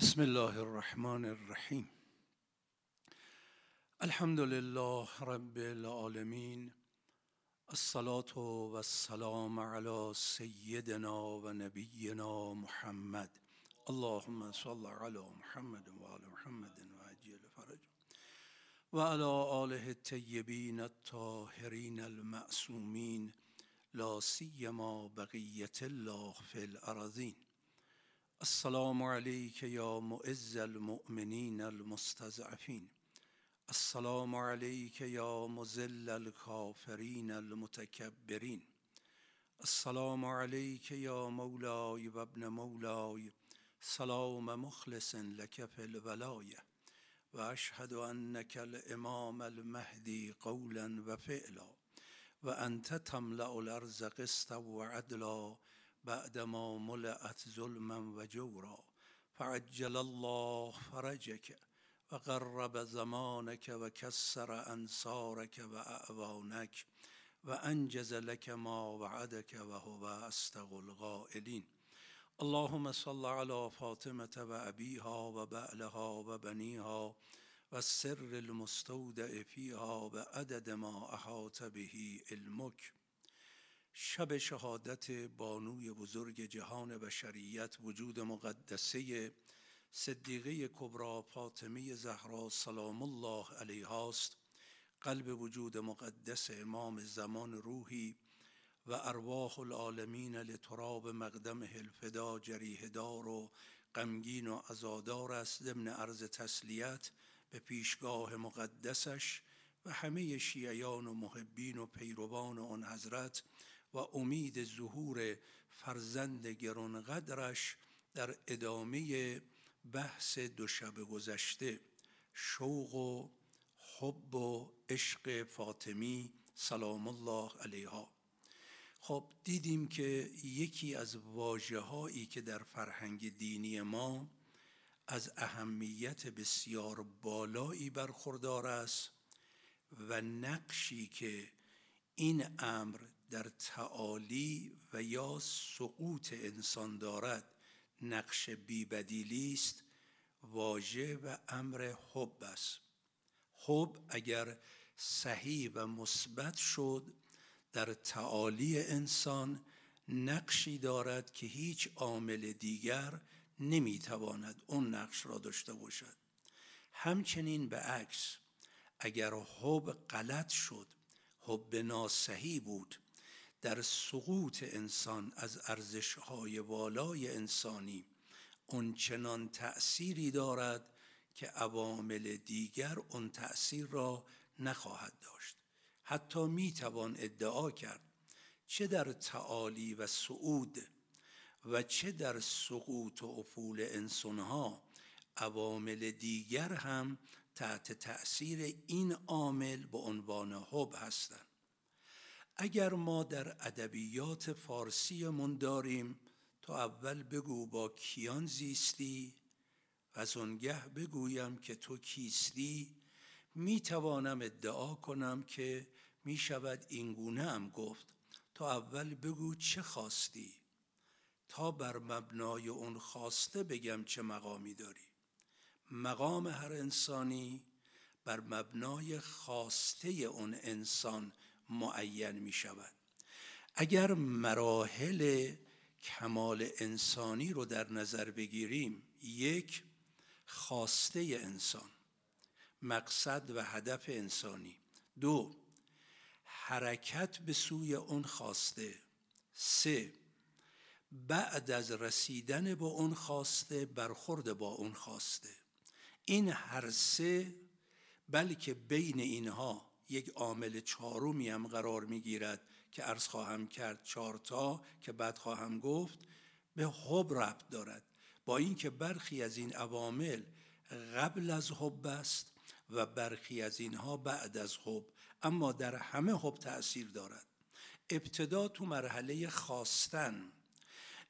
بسم الله الرحمن الرحیم. الحمد لله رب العالمین. الصلاة و السلام علی سیدنا و نبینا محمد. اللهم صل علی محمد و آل محمد و عجل فرج. و علی آله الطیبین الطاهرین المعصومین. لا سیما بقیت الله فی الارضین. السلام عليك يا مؤز المؤمنين المستضعفين. السلام عليك يا مذل الكافرين المتكبرين. السلام عليك يا مولاي وابن مولاي. سلام مخلص لك في الولاية. وأشهد أنك الإمام المهدي قولا وفعلا. وأنت تملأ الأرز قسطا وعدلا بعدما ملأت ظلما و جورا فعجل الله فرجك و قرب زمانك و کسر انصارك و اعوانك و انجز لك ما وعدك و هو استغ اللهم صل على فاطمة و ابیها و بعلها و بنیها و السر المستودع فیها و عدد ما احاط به علمک شب شهادت بانوی بزرگ جهان بشریت وجود مقدسه صدیقه کبرا فاطمه زهرا سلام الله علیها است قلب وجود مقدس امام زمان روحی و ارواح العالمین لتراب مقدمه الفدا جریه دار و غمگین و عزادار است. ضمن عرض تسلیت به پیشگاه مقدسش و همه شیعیان و محبین و پیروان آن حضرت و امید ظهور فرزند گرانقدرش در ادامه بحث دو شب گذشته. شوق و حب و عشق فاطمی سلام الله علیها. خب دیدیم که یکی از واجه هایی که در فرهنگ دینی ما از اهمیت بسیار بالایی برخوردار است و نقشی که این امر در تعالی و یا سقوط انسان دارد نقش بیبدیلی است واژه و امر حب است. حب اگر صحیح و مثبت شد در تعالی انسان نقشی دارد که هیچ عامل دیگر نمی‌تواند اون نقش را داشته باشد. همچنین به عکس اگر حب غلط شد حب ناصحی بود در سقوط انسان از ارزشهای والای انسانی اونچنان تأثیری دارد که عوامل دیگر اون تأثیر را نخواهد داشت. حتی می‌توان ادعا کرد چه در تعالی و صعود و چه در سقوط و افول انسانها عوامل دیگر هم تحت تأثیر این عامل به عنوان حب هستند. اگر ما در ادبیات فارسیمون داریم تو اول بگو با کیان زیستی و از آنگه بگویم که تو کیستی. می توانم ادعا کنم که می شود اینگونه هم گفت. تو اول بگو چه خواستی تا بر مبنای اون خواسته بگم چه مقامی داری. مقام هر انسانی بر مبنای خواسته اون انسان معین می شود. اگر مراحل کمال انسانی رو در نظر بگیریم یک خواسته انسان مقصد و هدف انسانی. دو حرکت به سوی اون خواسته. سه بعد از رسیدن به اون خواسته برخورد با اون خواسته. این هر سه بلکه بین اینها یک عامل چهارمی هم قرار می‌گیرد که عرض خواهم کرد چهارتا که بعد خواهم گفت به حب ربط دارد. با اینکه برخی از این عوامل قبل از حب است و برخی از اینها بعد از حب اما در همه حب تأثیر دارد. ابتدا تو مرحله خواستن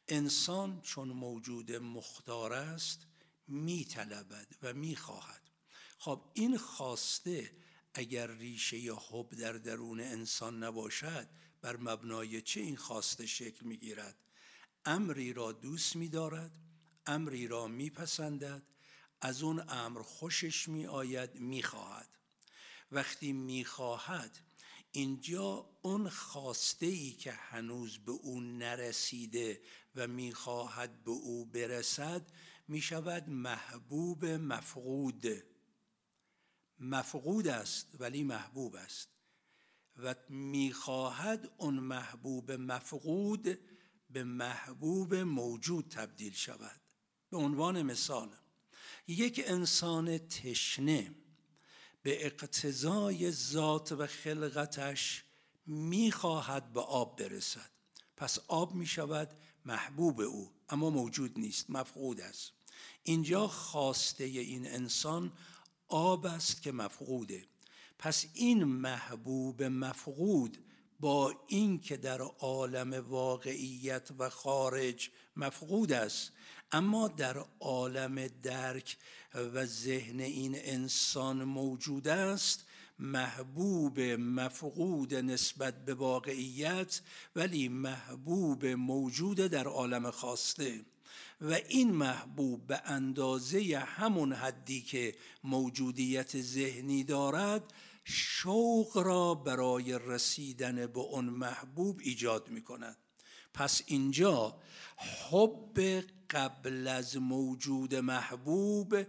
انسان چون موجود مختار است میطلبد و می‌خواهد. خب این خواسته اگر ریشه حب در درون انسان نباشد بر مبنای چه این خواسته شکل می‌گیرد؟ امری را دوست میدارد امری را میپسندد از اون امر خوشش می آید می وقتی می خواهد اینجا اون خواسته ای که هنوز به او نرسیده و می‌خواهد به او برسد می شود محبوب مفقود. مفقود است ولی محبوب است. و می‌خواهد اون محبوب مفقود به محبوب موجود تبدیل شود. به عنوان مثال یک انسان تشنه به اقتضای ذات و خلقتش می‌خواهد به آب برسد. پس آب می شود محبوب او اما موجود نیست مفقود است. اینجا خواسته این انسان آب است که مفقوده. پس این محبوب مفقود با اینکه در عالم واقعیت و خارج مفقود است. اما در عالم درک و ذهن این انسان موجود است محبوب مفقود نسبت به واقعیت ولی محبوب موجود در عالم خواسته. و این محبوب به اندازه همون حدی که موجودیت ذهنی دارد شوق را برای رسیدن به اون محبوب ایجاد می کند پس اینجا حب قبل از موجود محبوب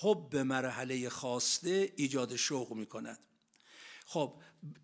حب مرحله خواسته ایجاد شوق می کند خب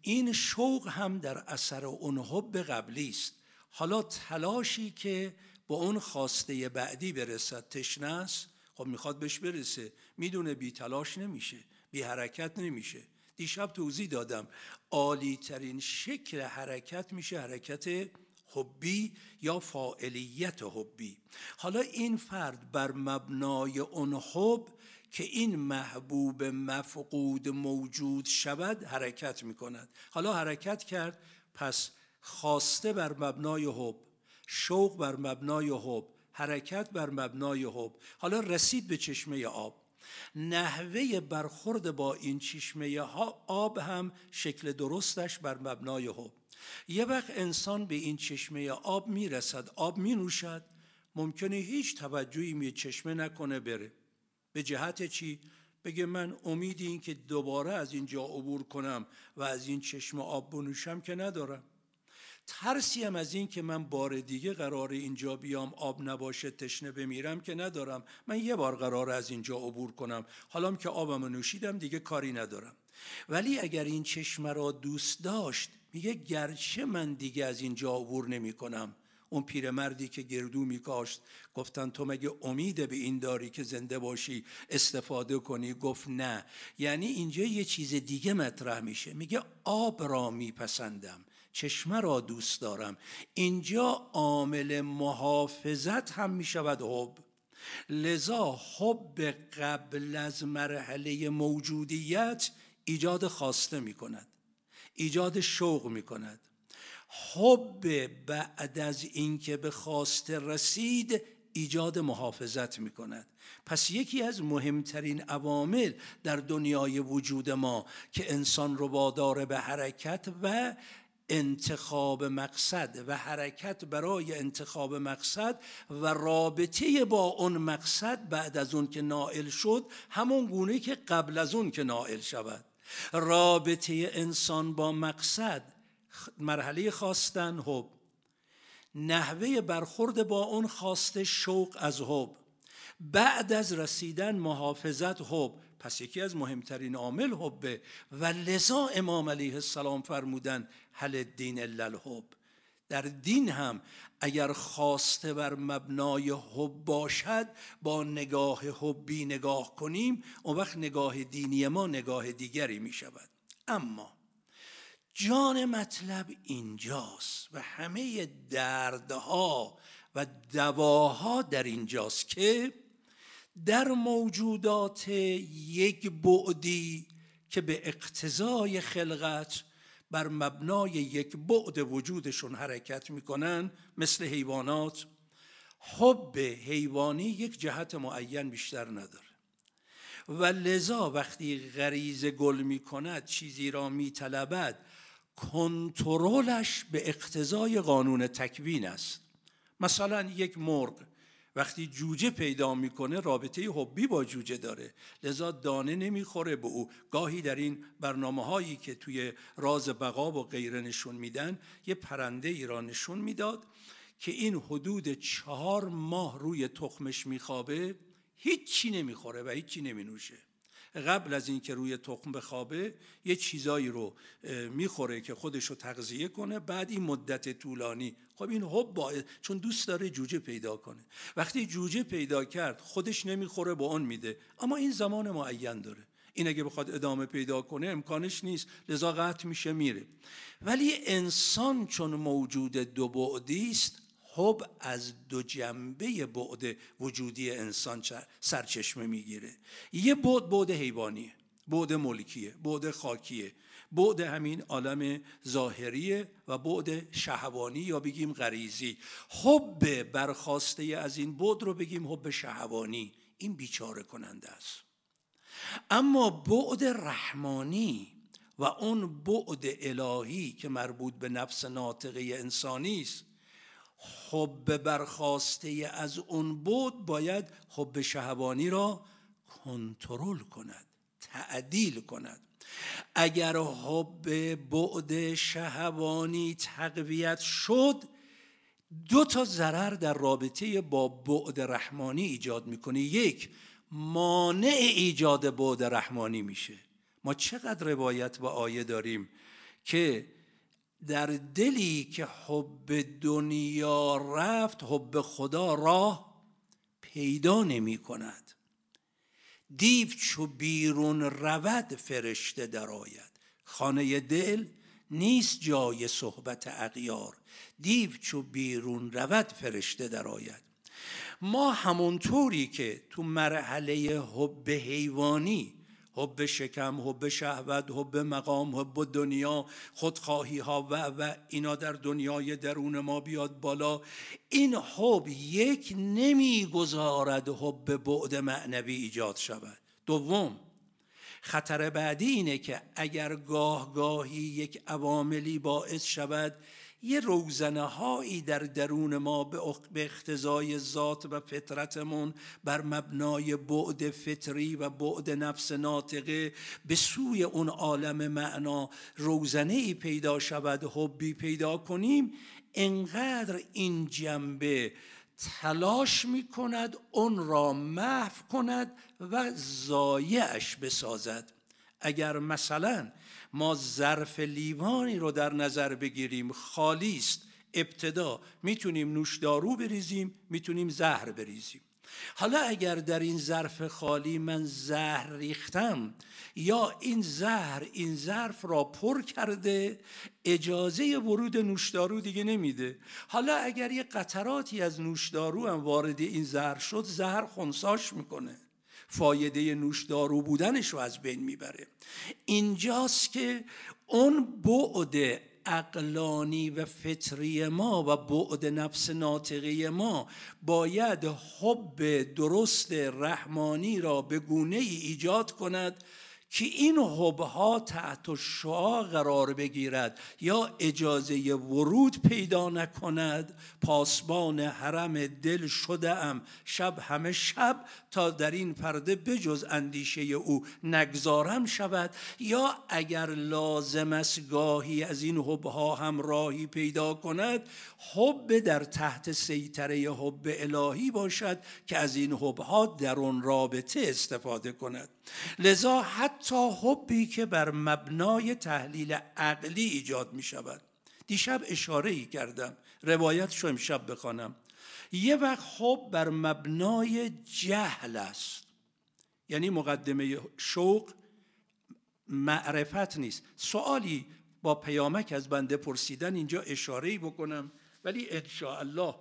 این شوق هم در اثر اون حب قبلی است. حالا تلاشی که با اون خواسته بعدی برسد تشنه است خب می‌خواد بهش برسه. می‌دونه بی تلاش نمیشه بی حرکت نمیشه. دیشب توضیح دادم. عالی ترین شکل حرکت میشه حرکت حبی یا فاعلیت حبی. حالا این فرد بر مبنای اون حب که این محبوب مفقود موجود شود حرکت می کند حالا حرکت کرد پس خواسته بر مبنای حب شوق بر مبنای حب حرکت بر مبنای حب. حالا رسید به چشمه آب. نحوه برخورد با این چشمه آب هم شکل درستش بر مبنای حب. یه وقت انسان به این چشمه آب می‌رسد آب می نوشد ممکنه هیچ توجهی می چشمه نکنه بره. به جهت چی؟ بگه من امیدی این که دوباره از اینجا عبور کنم و از این چشم آب بنوشم که ندارم. ترسی هم از این که من بار دیگه قرار اینجا بیام آب نباشه تشنه بمیرم که ندارم. من یه بار قرار از اینجا عبور کنم. حالا که آبم نوشیدم دیگه کاری ندارم. ولی اگر این چشمه را دوست داشت میگه گرچه من دیگه از اینجا عبور نمی کنم. اون پیرمردی که گردو میکاشت گفتن تو مگه امید به این داری که زنده باشی؟ استفاده کنی؟ گفت نه. یعنی اینجا یه چیز دیگه مطرح میشه. میگه آب را میپسندم. چشمه را دوست دارم. اینجا عامل محافظت هم می‌شود حب. لذا حب قبل از مرحله موجودیت ایجاد خواسته می کند. ایجاد شوق می کند. حب بعد از اینکه به خواسته رسید ایجاد محافظت می کند. پس یکی از مهمترین عوامل در دنیای وجود ما که انسان رو وادار به حرکت و انتخاب مقصد و حرکت برای انتخاب مقصد و رابطه با اون مقصد بعد از اون که نائل شد همون گونه که قبل از اون که نائل شود. رابطه انسان با مقصد مرحله خواستن حب. نحوه برخورد با اون خواسته شوق از حب. بعد از رسیدن محافظت حب. پس یکی از مهمترین عامل حبه و لذا امام علیه السلام فرمودن هل دین الا الحب. در دین هم اگر خواسته بر مبنای حب باشد با نگاه حبی نگاه کنیم اون وقت نگاه دینی ما نگاه دیگری می شود. اما جان مطلب اینجاست و همه دردها و دواها در اینجاست که در موجودات یک بعدی که به اقتضای خلقت بر مبنای یک بعد وجودشون حرکت می‌کنن مثل حیوانات حب حیوانی یک جهت معین بیشتر نداره. و لذا وقتی غریز گل می‌کند چیزی را میطلبد کنترلش به اقتضای قانون تکوین است. مثلا یک مرغ. وقتی جوجه پیدا می‌کنه رابطه حبی با جوجه داره. لذا دانه نمی‌خوره به او. گاهی در این برنامه هایی که توی راز بقا و غیره نشون میدن یه پرنده ای را نشون می‌داد که این حدود چهار ماه روی تخمش میخوابه هیچی نمی‌خوره و هیچی نمینوشه. قبل از اینکه روی تخم بخوابه یه چیزایی رو می‌خوره که خودش رو تغذیه کنه بعد این مدت طولانی. خب این حب باید چون دوست داره جوجه پیدا کنه. وقتی جوجه پیدا کرد خودش نمی‌خوره به اون میده. اما این زمان معین داره. این اگه بخواد ادامه پیدا کنه امکانش نیست. لذا قطع میشه میره. ولی انسان چون موجود دو بعدی است حب از دو جنبه بعد وجودی انسان سرچشمه می‌گیره. یه بعد بعد حیوانیه بعد ملکیه بعد خاکیه بعد همین عالم ظاهریه و بعد شهوانی یا بگیم غریزی. حب برخواسته از این بعد رو بگیم حب شهوانی. این بیچاره کننده است. اما بعد رحمانی و اون بعد الهی که مربوط به نفس ناطقه انسانی است حب برخواسته از اون بود باید حب شهوانی را کنترل کند تعدیل کند. اگر حب بعد شهوانی تقویت شد دو تا ضرر در رابطه با بعد رحمانی ایجاد می‌کنه. یک مانع ایجاد بعد رحمانی میشه. ما چقدر روایت و آیه داریم که در دلی که حب دنیا رفت حب خدا راه پیدا نمی کند. دیو چو بیرون رود فرشته درآید. خانه دل نیست جای صحبت اغیار. دیو چو بیرون رود فرشته درآید. ما همونطوری که تو مرحله حب حیوانی حب شکم حب شهوت حب مقام حب دنیا خودخواهی ها و و اینا در دنیای درون ما بیاد بالا. این حب یک نمی‌گذارد حب بعد معنوی ایجاد شود. دوم خطر بعدی اینه که اگر گاه گاهی یک عواملی باعث شود یه روزنه هایی در درون ما به اقتضای ذات و فطرتمون بر مبنای بعد فطری و بعد نفس ناطقه به سوی اون عالم معنا روزنه ای پیدا شود حبی پیدا کنیم انقدر این جنبه تلاش می کند اون را محو کند و زایعش بسازد. اگر مثلا ما ظرف لیوانی رو در نظر بگیریم خالی است ابتدا. می‌تونیم نوشدارو بریزیم می‌تونیم زهر بریزیم. حالا اگر در این ظرف خالی من زهر ریختم یا این زهر این ظرف را پر کرده اجازه ورود نوشدارو دیگه نمیده. حالا اگر یه قطراتی از نوشدارو هم وارد این زهر شد زهر خونساش می‌کنه. فایده نوشدارو بودنش رو از بین می‌بره. اینجاست که اون بعد اقلانی و فطری ما و بعد نفس ناطقی ما باید حب درست رحمانی را به گونه ای ایجاد کند که این حبها تحت شعا قرار بگیرد یا اجازه ورود پیدا نکند پاسبان حرم دل شده ام شب همه شب تا در این پرده بجز اندیشه او نگذارم شود. یا اگر لازم است گاهی از این حبها هم راهی پیدا کند حب در تحت سیطره حب الهی باشد که از این حبها در اون رابطه استفاده کند. لذا حتی حبی که بر مبنای تحلیل عقلی ایجاد می شود. دیشب اشاره ای کردم. روایت شو امشب بخوانم. یه وقت حب بر مبنای جهل است. یعنی مقدمه شوق معرفت نیست. سوالی با پیامک از بنده پرسیدن اینجا اشاره ای بکنم ولی الله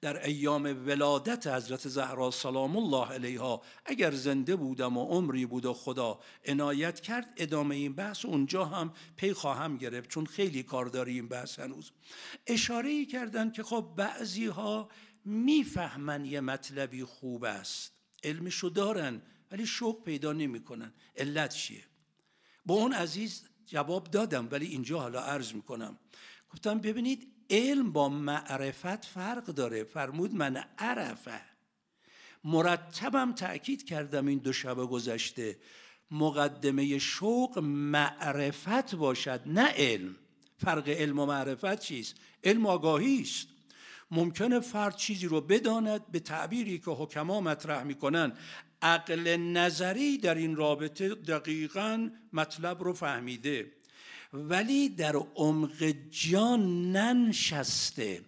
در ایام ولادت حضرت زهرا سلام الله علیها اگر زنده بودم و عمری بود و خدا عنایت کرد ادامه این بحث اونجا هم پی خواهم گرفت چون خیلی کار داری این بحث هنوز. اشاره ای کردن که خب بعضی ها می‌فهمن یه مطلبی خوب است. علمشو دارن ولی شوق پیدا نمی‌کنن. علت چیه؟ با اون عزیز جواب دادم ولی اینجا حالا عرض می‌کنم. گفتم ببینید علم با معرفت فرق داره. فرمود من عرفه مرتبم تأکید کردم این دو شب گذشته. مقدمه شوق معرفت باشد نه علم. فرق علم و معرفت چیست؟ علم آگاهی است. ممکنه فرد چیزی رو بداند به تعبیری که حکما مطرح می‌کنن. عقل نظری در این رابطه دقیقا مطلب رو فهمیده. ولی در عمق جان ننشسته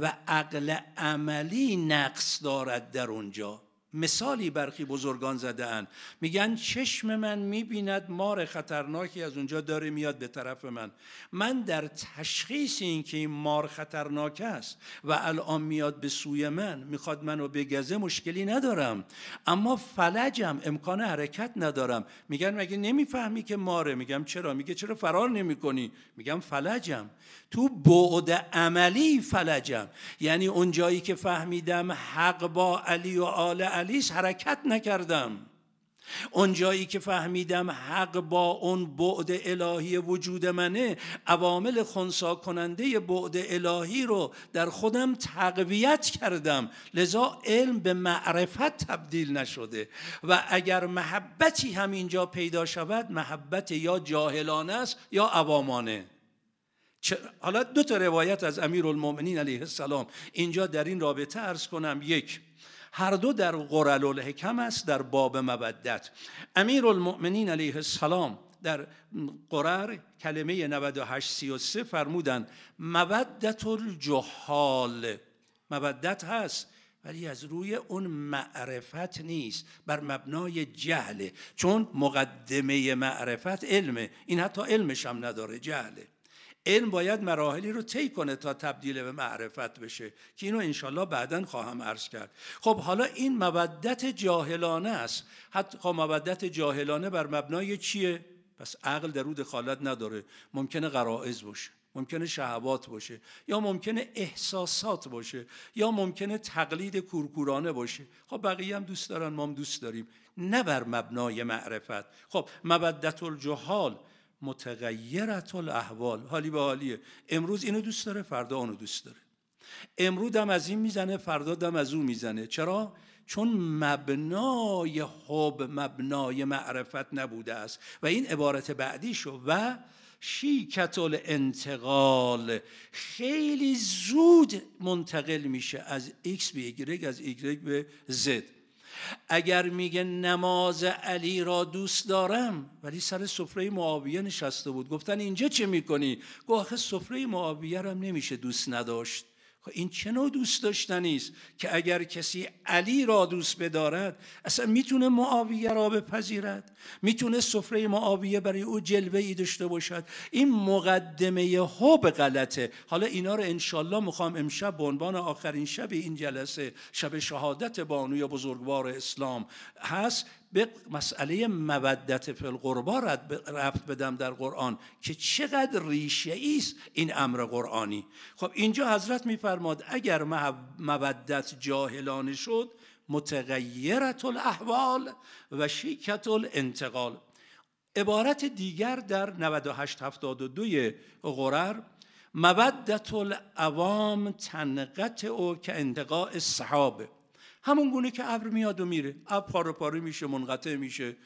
و عقل عملی نقص دارد در اونجا. مثالی برخی بزرگان زده میگن چشم من می‌بیند مار خطرناکی از اونجا داره میاد به طرف من. من در تشخیص این که این مار خطرناک است و الان میاد به سوی من می‌خواد منو بگزه مشکلی ندارم. اما فلجم امکان حرکت ندارم. میگن مگه نمی‌فهمی که ماره؟ میگم چرا؟ میگه چرا فرار نمی‌کنی؟ میگم فلجم. تو بعد عملی فلجم. یعنی اون جایی که فهمیدم حق با علی و آل علیس حرکت نکردم. اون جایی که فهمیدم حق با اون بعد الهی وجود منه عوامل خونسا کننده بعد الهی رو در خودم تقویت کردم. لذا علم به معرفت تبدیل نشده. و اگر محبتی هم اینجا پیدا شود محبت یا جاهلانه است یا عوامانه. حالا دو تا روایت از امیر المؤمنین علیه السلام. اینجا در این رابطه ارز کنم. یک هر دو در قرل الحکم است در باب مبدت امیر المؤمنین علیه السلام در قرر کلمه 9833 فرمودن مبدت الجحال مبدت هست ولی از روی اون معرفت نیست بر مبنای جهله چون مقدمه معرفت علمه این حتی علمش هم نداره جهله. علم باید مراحلی رو طی کنه تا تبدیل به معرفت بشه که اینو انشالله بعدا خواهم عرض کرد. خب حالا این مودت جاهلانه است. حتی خب مودت جاهلانه بر مبنای چیه؟ پس عقل در رو دخالت نداره. ممکنه غرائز باشه ممکنه شهوات باشه یا ممکنه احساسات باشه یا ممکنه تقلید کورکورانه باشه. خب بقیه هم دوست دارن ما هم دوست داریم. نه بر مبنای معرفت. خب مبدت الجهال متغیرت الاحوال حالی به حالیه. امروز اینو دوست داره فردا اونو دوست داره. امروز دم از این می‌زنه فردا دم از اون می‌زنه. چرا؟ چون مبنای حب مبنای معرفت نبوده است. و این عبارت بعدی شو و شیکت الانتقال خیلی زود منتقل میشه از X به Y از Y به Z اگر میگه نماز علی را دوست دارم ولی سر سفره معاویه نشسته بود گفتن اینجا چه می‌کنی؟ گفت آخه سفره معاویه هم نمیشه دوست نداشت این چه نوع دوست داشتنی است که اگر کسی علی را دوست بدارد اصلا می‌تونه معاویه را بپذیرد؟ می‌تونه سفره معاویه برای او جلوه ای داشته باشد؟ این مقدمه حب غلطه. حالا اینا رو انشالله می‌خوام امشب به عنوان آخرین شب این جلسه شب شهادت بانوی بزرگوار اسلام هست. به مسئله مودت فی القربا رفت بدم در قرآن که چقدر ریشه است این امر قرآنی. خب اینجا حضرت میفرماد اگر مودت جاهلانه شد متغیرت الاحوال و شیکت الانتقال. عبارت دیگر در 9872 غرر مودت العوام تنقت او که انتقاء الصحابه همون گونه که ابر میاد و میره. ابر پاره پاره میشه منقطع میشه.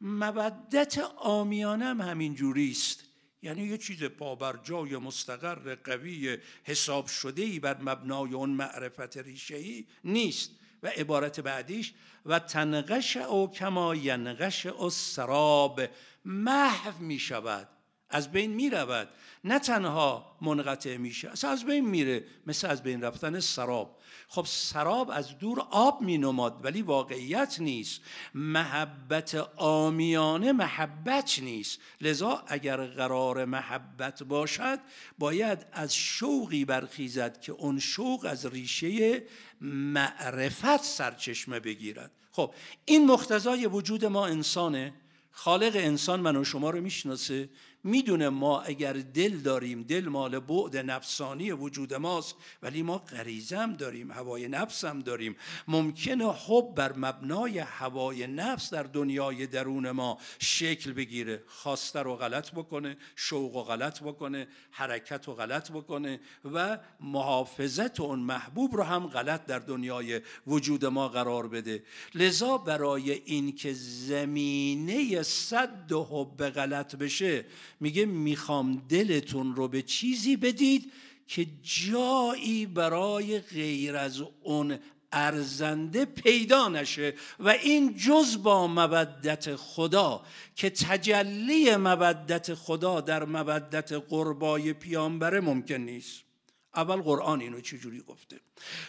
مودت آمیانه هم همین جوری است یعنی یه چیز پابر جای مستقر قوی حساب شده ای بر مبنای اون معرفت ریشه ای نیست. و عبارت بعدیش و تنقش او کما ینقش او سراب محو می شود از بین می رود نه تنها منقطع میشه اصلا از بین میره مثل از بین رفتن سراب. خب سراب از دور آب می نماد ولی واقعیت نیست. محبت آمیانه محبت نیست. لذا اگر قرار محبت باشد باید از شوقی برخیزد که اون شوق از ریشه معرفت سرچشمه بگیرد. خب این مختزای وجود ما انسانه. خالق انسان من و شما رو می‌شناسه. می‌دونه ما اگر دل داریم دل مال بعد نفسانی وجود ماست ولی ما غریزه داریم هوای نفس هم داریم. ممکنه حب بر مبنای هوای نفس در دنیای درون ما شکل بگیره. خواسته رو غلط بکنه شوق و غلط بکنه حرکت و غلط بکنه و محافظت اون محبوب رو هم غلط در دنیای وجود ما قرار بده. لذا برای اینکه زمینه صد حب غلط بشه میگه می‌خوام دلتون رو به چیزی بدید که جایی برای غیر از اون ارزنده پیدا نشه و این جز با مبدت خدا که تجلی مبدت خدا در مبدت قربای پیامبره ممکن نیست. اول قرآن اینو چجوری گفته؟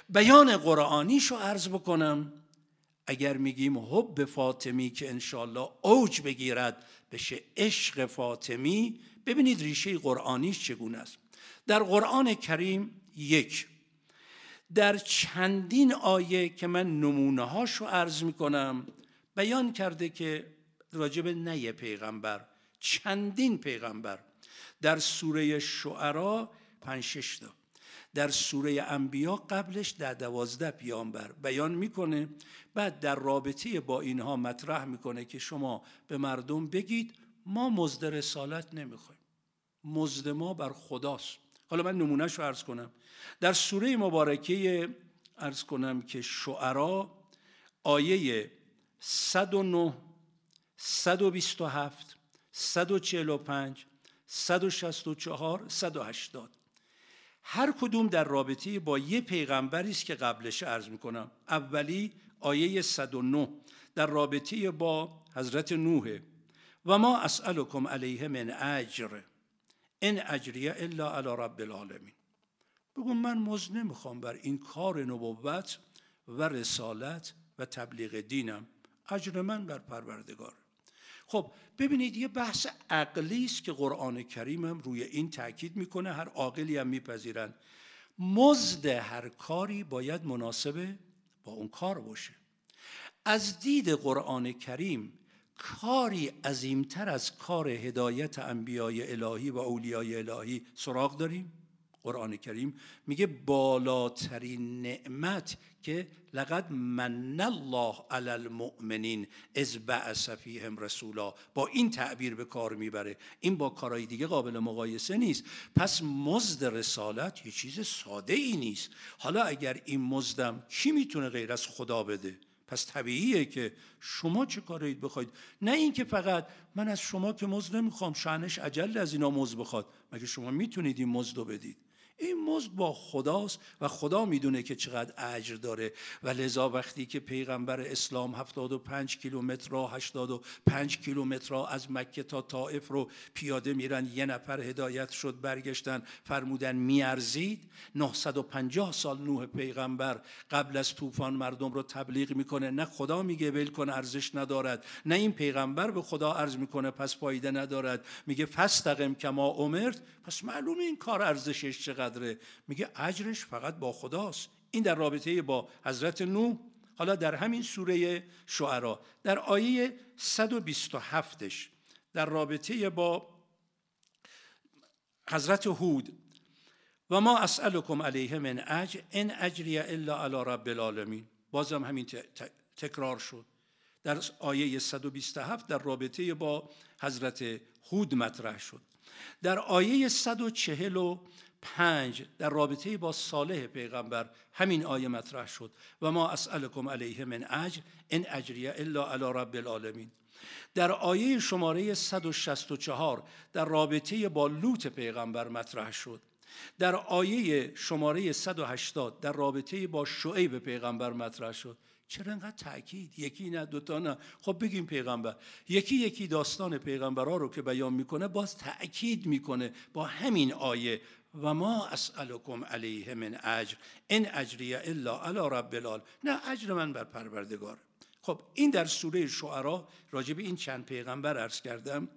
بیان قرآنیشو عرض بکنم. اگر میگیم حب فاطمی که انشالله اوج بگیرد بشه عشق فاطمی. ببینید ریشه قرآنیش چگونه است. در قرآن کریم یک در چندین آیه که من نمونه هاشو عرض می‌کنم بیان کرده که راجب نه پیغمبر چندین پیغمبر. در سوره شعرا پنج شش تا. در سوره انبیا قبلش در دوازده پیامبر بیان می‌کنه. بعد در رابطه با اینها مطرح می‌کنه که شما به مردم بگید ما مزد رسالت نمی‌خوایم. مزد ما بر خداست. حالا من نمونهش رو عرض کنم. در سوره مبارکه ارز کنم که شعرا آیه 109 127 145 164 180 هر کدوم در رابطه با یه پیغمبری است که قبلش عرض می‌کنم. اولی آیه 109 در رابطه با حضرت نوح. و ما اسألكم علیه من اجر این اجریه الا علی رب العالمین. بگو من مزد نمی‌خوام بر این کار نبوت و رسالت و تبلیغ دینم. اجر من بر پروردگار. خب ببینید یه بحث عقلی است که قرآن کریم هم روی این تاکید می‌کنه هر عاقلی هم میپذیرن. مزد هر کاری باید مناسب با اون کار باشه. از دید قرآن کریم کاری عظیمتر از کار هدایت انبیای الهی و اولیای الهی سراغ داریم؟ قرآن کریم میگه بالاترین نعمت که لقد من الله علی المؤمنین از بعث فیهم رسولا. با این تعبیر به کار می‌بره. این با کارهای دیگه قابل مقایسه نیست. پس مزد رسالت یه چیز ساده ای نیست. حالا اگر این مزدم کی می‌تونه غیر از خدا بده؟ پس طبیعیه که شما چه کارید بخواید؟ نه اینکه فقط من از شما که مزد نمی‌خوام شانش عجل از اینا مزد بخواد. مگه شما می‌تونید این مزد رو بدید؟ این مزد با خداست و خدا می‌دونه که چقدر اجر داره. و لذا وقتی که پیغمبر اسلام 75 کیلومتر را 85 کیلومتر را از مکه تا طائف رو پیاده میرن یه نفر هدایت شد برگشتن فرمودن میارزید. 950 سال نوح پیغمبر قبل از طوفان مردم رو تبلیغ می‌کنه. نه خدا میگه ول کن ارزش ندارد. نه این پیغمبر به خدا عرض می‌کنه پس فایده ندارد. میگه فستقم کما امرت. پس معلومه این کار ارزشش چقدر قدره میگه اجرش فقط با خداست. این در رابطه با حضرت نو حالا در همین سوره شعرا. در آیه 127ش در رابطه با حضرت هود و ما اسألكم علیه من اجر این اجریه الا علی رب العالمین. بازم همین تکرار شد. در آیه 127 در رابطه با حضرت هود مطرح شد. در آیه 140 پنج در رابطه با صالح پیغمبر همین آیه مطرح شد. و ما اسألكم علیه من اجر ان اجریه الا علی رب العالمین. در آیه شماره 164 در رابطه با لوط پیغمبر مطرح شد. در آیه شماره 180 در رابطه با شعیب پیغمبر مطرح شد. چرا انقدر تاکید یکی نه دوتا نه. خب بگیم پیغمبر. یکی یکی داستان پیغمبرها رو که بیان می‌کنه باز تاکید می‌کنه با همین آیه و ما اسألكم علیه من اجر این اجریه الا علی رب العال نه اجر من بر پروردگار خب این در سوره شعرا راجع به این چند پیغمبر عرض کردم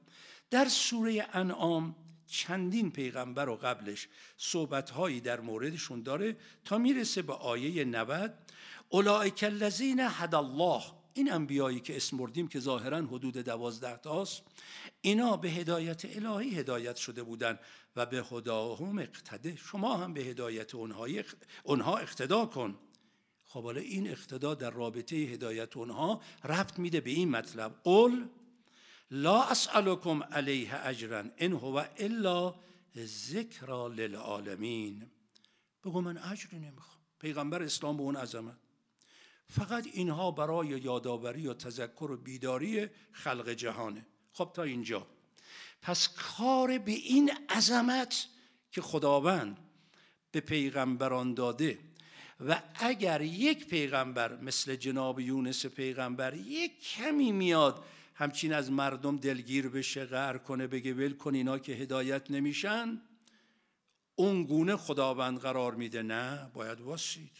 در سوره انعام چندین پیغمبر و قبلش صحبتهایی در موردشون داره تا می‌رسه به آیه 90 اولئک الذین هد الله این انبیایی که اسم بردیم که ظاهرا حدود دوازده تاست اینا به هدایت الهی هدایت شده بودن و به هداهم اقتده. شما هم به هدایت اونها اقتدا کن. خب حالا این اقتدا در رابطه هدایت اونها ربط میده به این مطلب. قل لا اسالکم علیه اجرا ان هو الا ذکر للعالمین. بگو من اجری نمی‌خوام. پیغمبر اسلام به اون عظمت. فقط اینها برای یادآوری و تذکر و بیداری خلق جهانه. خب تا اینجا. پس کار به این عظمت که خداوند به پیغمبران داده و اگر یک پیغمبر مثل جناب یونس پیغمبر یک کمی میاد همچین از مردم دلگیر بشه غر کنه بگه ول کن اینا که هدایت نمیشن اون گونه خداوند قرار میده. نه باید واسید.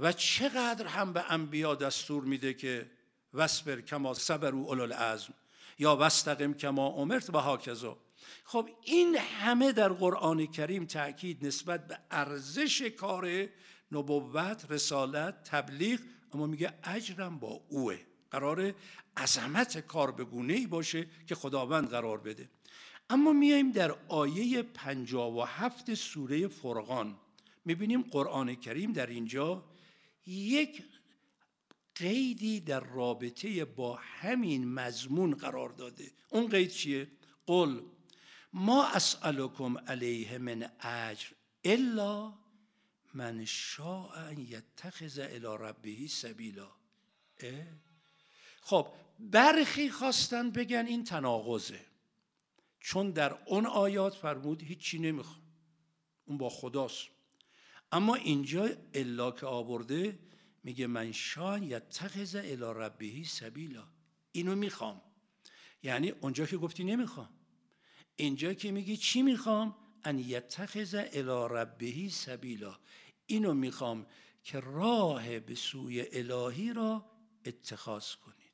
و چقدر هم به انبیا دستور میده که وسبر کما صبرو اولو العزم یا وستقم کما امرت و هاکذا. خب این همه در قرآن کریم تاکید نسبت به ارزش کار نبوت رسالت تبلیغ اما میگه اجرم با اوه. قرار عظمت کار به ای باشه که خداوند قرار بده. اما میایم در آیه 57 سوره فرقان. می‌بینیم قرآن کریم در اینجا یک قیدی در رابطه با همین مضمون قرار داده. اون قید چیه؟ قل ما اسألكم علیه من اجر الا من شاء ان یتخذ الى ربه سبیلا. خب برخی خواستن بگن این تناقضه. چون در اون آیات فرمود هیچی نمی‌خوام. اون با خداست. اما اینجا الا که آورده میگه من شان یتخذ الی ربه سبیلا. اینو می‌خوام. یعنی اونجا که گفتی نمی‌خوام. اینجا که میگی چی می‌خوام؟ ان یتخذ الی ربه سبیلا. اینو می‌خوام که راه به سوی الهی را اتخاذ کنید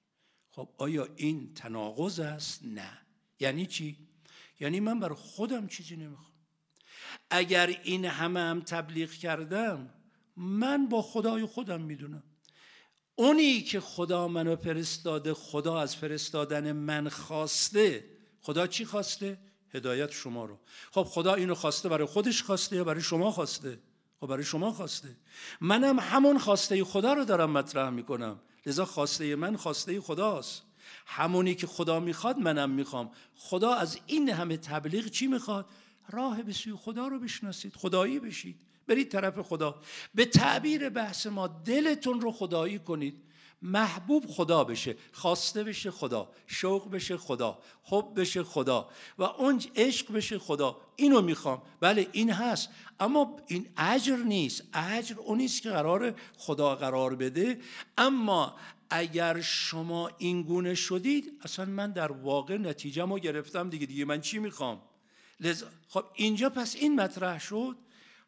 خب آیا این تناقض است؟ نه. یعنی چی؟ یعنی من بر خودم چیزی نمی‌خوام. اگر این همه هم تبلیغ کردم من با خدای خودم می‌دونم. اونی که خدا منو فرستاده خدا از فرستادن من خواسته خدا چی خواسته؟ هدایت شما رو. خب خدا اینو خواسته برای خودش خواسته یا برای شما خواسته؟ خب برای شما خواسته. منم همون خواسته خدا رو دارم مطرح می‌کنم. لذا خواسته من خواسته خداست. همونی که خدا می‌خواد منم می‌خوام. خدا از این همه تبلیغ چی می‌خواد؟ راه به سوی خدا رو بشناسید خدایی بشید. برید طرف خدا. به تعبیر بحث ما دلتون رو خدایی کنید. محبوب خدا بشه خواسته بشه خدا شوق بشه خدا حب بشه خدا و اون عشق بشه خدا. اینو می‌خوام. بله این هست. اما این اجر نیست. اجر اون نیست که قرار خدا قرار بده. اما اگر شما این گونه شدید اصلا من در واقع نتیجه ما گرفتم. دیگه دیگه من چی می‌خوام؟ لذا خب اینجا پس این مطرح شد.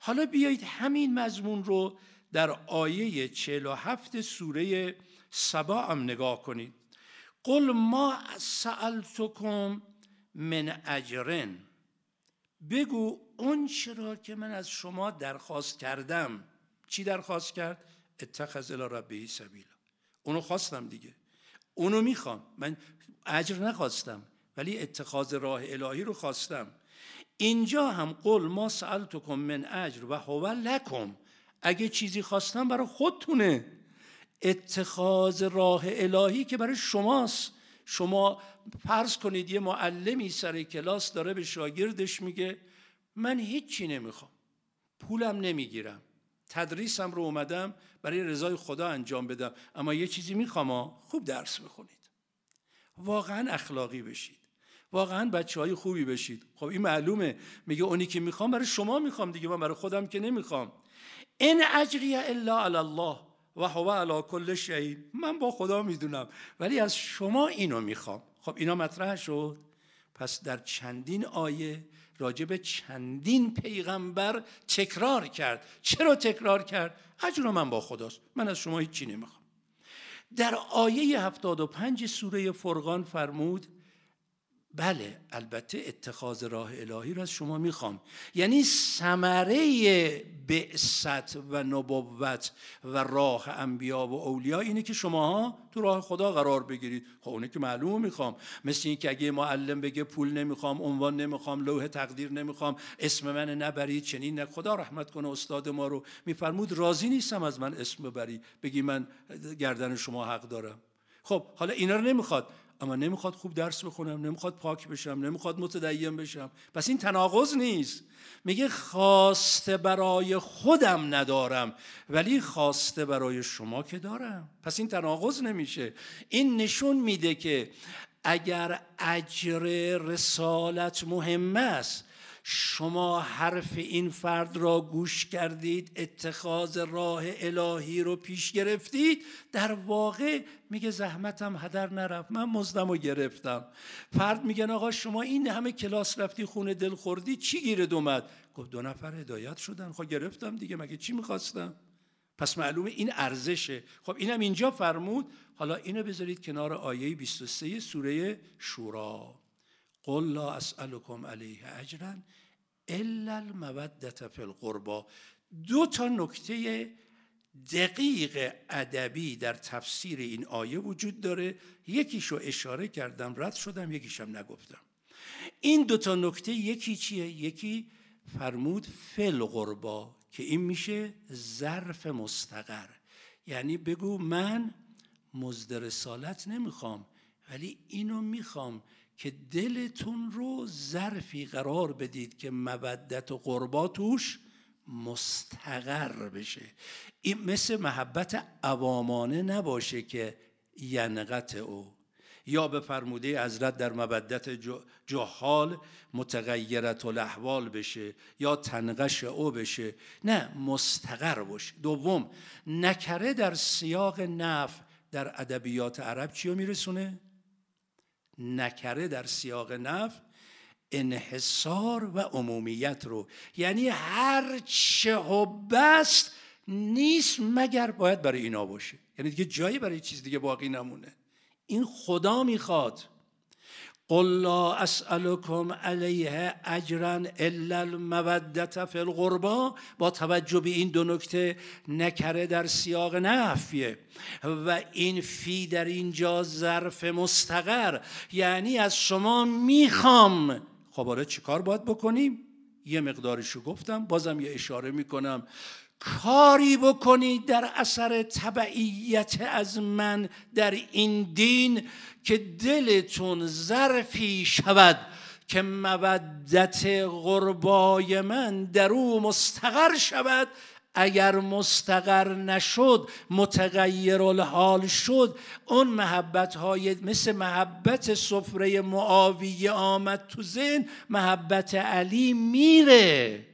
حالا بیایید همین مضمون رو در آیه 47 سوره سبا هم نگاه کنید. قل ما سألتکم من اجرن. بگو اون چرا که من از شما درخواست کردم. چی درخواست کرد؟ اتخذ الى ربه سبیلا. اونو خواستم دیگه. اونو می‌خوام. من اجر نخواستم ولی اتخاذ راه الهی رو خواستم. اینجا هم قل ما سألتکم من اجر و هو لکم. اگه چیزی خواستم برای خودتونه. اتخاذ راه الهی که برای شماست. شما فرض کنید یه معلمی سر کلاس داره به شاگردش میگه من هیچی نمی‌خوام. پولم نمی‌گیرم. تدریسم رو اومدم برای رضای خدا انجام بدم. اما یه چیزی می‌خوام خوب درس بخونید. واقعا اخلاقی بشید. واقعا بچه های خوبی بشید. خب این معلومه. میگه اونی که می‌خوام برای شما می‌خوام دیگه من برای خودم که نمی‌خوام. این اجریه الا علی الله و هو علی کل شیء. من با خدا می‌دونم ولی از شما اینو می‌خوام. خب اینا مطرح شد. پس در چندین آیه راجب چندین پیغمبر تکرار کرد. چرا تکرار کرد؟ اجر من با خداست. من از شما هیچی نمی‌خوام. در آیه 75 سوره فرقان فرمود بله البته اتخاذ راه الهی را از شما می‌خوام. یعنی ثمره بعثت و نبوت و راه انبیا و اولیا اینه که شماها تو راه خدا قرار بگیرید. خب اونه که معلوم می‌خوام. مثل این که اگه معلم بگه پول نمی‌خوام عنوان نمی‌خوام لوح تقدیر نمی‌خوام اسم من نبرید چنین نه خدا رحمت کنه استاد ما رو. میفرمود راضی نیستم از من اسم ببری. بگی من گردن شما حق دارم. خب حالا اینا رو نمی‌خواد. اما نمی‌خواد خوب درس بخونم نمی‌خواد پاک بشم نمی‌خواد متدین بشم. پس این تناقض نیست. میگه خواسته برای خودم ندارم ولی خواسته برای شما که دارم. پس این تناقض نمیشه. این نشون میده که اگر اجر رسالت مهم است شما حرف این فرد را گوش کردید اتخاذ راه الهی رو پیش گرفتید. در واقع میگه زحمتم هدر نرفت من مزدم رو گرفتم. فرد میگن آقا شما این همه کلاس رفتی خونه دل خوردی چی گیرد اومد؟ گفت دو نفر هدایت شدن. خب گرفتم دیگه مگه چی می‌خواستم؟ پس معلومه این ارزشه. خب اینم اینجا فرمود. حالا اینو بذارید کنار آیه 23 سوره شورا. قل لا اسألكم علیه اجرا الا المودت فی القربا دو تا نکته دقیق ادبی در تفسیر این آیه وجود داره. یکیشو اشاره کردم رد شدم یکیشم نگفتم. این دو تا نکته یکی چیه؟ یکی فرمود فل قربا که این میشه ظرف مستقر. یعنی بگو من مزد رسالت نمی‌خوام ولی اینو می‌خوام که دلتون رو ظرفی قرار بدید که مودت و قربا توش مستقر بشه. این مثل محبت عوامانه نباشه که ینقت او. یا به فرموده حضرت در مبدت جهال متغیرت الاحوال بشه یا تنقش او بشه. نه مستقر باشه. دوم نکره در سیاق نف در ادبیات عرب چی میرسونه؟ نکره در سیاق نف انحصار و عمومیت رو. یعنی هر چه حبست نیست مگر باید برای اینا باشه. یعنی دیگه جایی برای چیز دیگه باقی نمونه. این خدا می‌خواد. قل لا اسألكم علیه اجرا الا المودت فی القربا با توجه به این دو نکته نکره در سیاق نفیه و این فی در اینجا ظرف مستقر. یعنی از شما می‌خوام. خب حالا چیکار باید بکنیم؟ یه مقدارشو گفتم بازم یه اشاره می‌کنم. کاری بکنید در اثر تبعیت از من در این دین که دلتون ظرفی شود که مودت غربای من در او مستقر شود. اگر مستقر نشد متغیر الحال شد. اون محبت های مثل محبت سفره معاویه آمد تو ذهن محبت علی میره.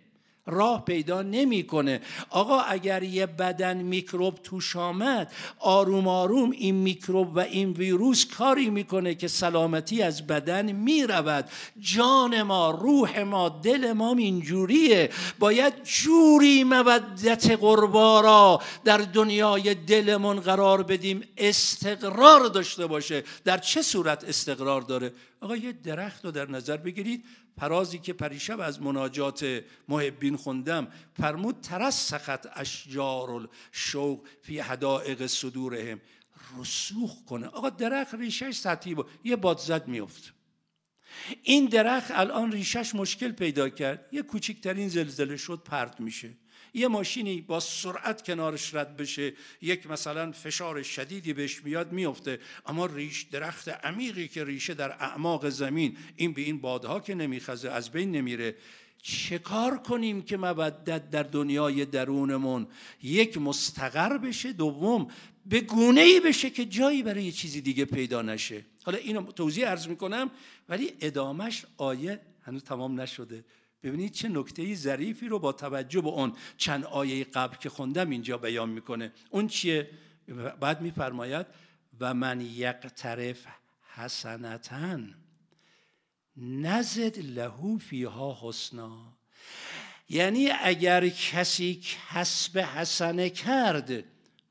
راه پیدا نمی‌کنه. آقا اگر یه بدن میکروب توش آمد آروم آروم این میکروب و این ویروس کاری می‌کنه که سلامتی از بدن می‌رود. جان ما روح ما دل ما اینجوریه. باید جوری مودت قربا را در دنیای دلمون قرار بدیم استقرار داشته باشه. در چه صورت استقرار داره؟ آقا یه درخت رو در نظر بگیرید. فرازی که پریشب از مناجات محبین خوندم فرمود ترسخت اشجار الشوق فی حدائق صدورهم. رسوخ کنه. آقا درخت ریشش سطحی بود. یه بادزد میفت این درخت الان ریشش مشکل پیدا کرد. یه کوچکترین زلزله شد پرت میشه. یه ماشینی با سرعت کنارش رد بشه یک مثلا فشار شدیدی بهش میاد میفته. اما ریش درخت عمیقی که ریشه در اعماق زمین این به این بادها که نمیخزه از بین نمیره. چه کار کنیم که مبدت در دنیای درونمون؟ یک مستقر بشه دوم به گونه ای بشه که جایی برای یه چیزی دیگه پیدا نشه. حالا اینو توضیح عرض می‌کنم ولی ادامش آیه هنوز تمام نشده. ببینید چه نکته ظریفی رو با توجه به اون چند آیه قبل که خوندم اینجا بیان می‌کنه. اون چیه؟ بعد میفرماید و من یقترف حسنتن نزد لهو فیها حسنا. یعنی اگر کسی کسب حسنه کرد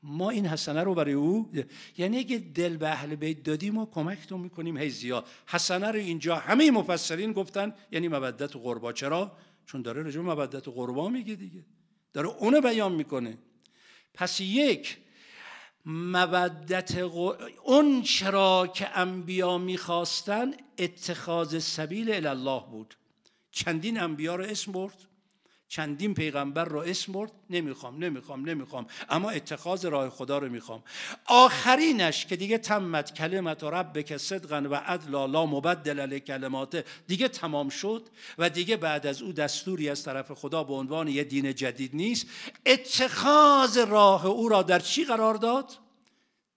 ما این حسنه رو برای او یعنی اگه دل به اهل بیت دادیم و کمکتون می‌کنیم هی زیاد. حسنه رو اینجا همه مفسرین گفتن یعنی مودت و قربا. چرا؟ چون داره رجوع مودت و قربا میگه دیگه. داره اونو بیان می‌کنه. پس یک مودت اون چرا که انبیا می‌خواستن اتخاذ سبیل الله بود. چندین انبیا رو اسم برد. چندین پیغمبر رو اسم برد؟ نمی‌خوام نمی‌خوام نمی‌خوام. اما اتخاذ راه خدا رو می‌خوام. آخرینش که دیگه تمت کلمت رب که صدقا و عدل لا مبدل کلمات دیگه تمام شد و دیگه بعد از او دستوری از طرف خدا به عنوان یه دین جدید نیست. اتخاذ راه او را در چی قرار داد؟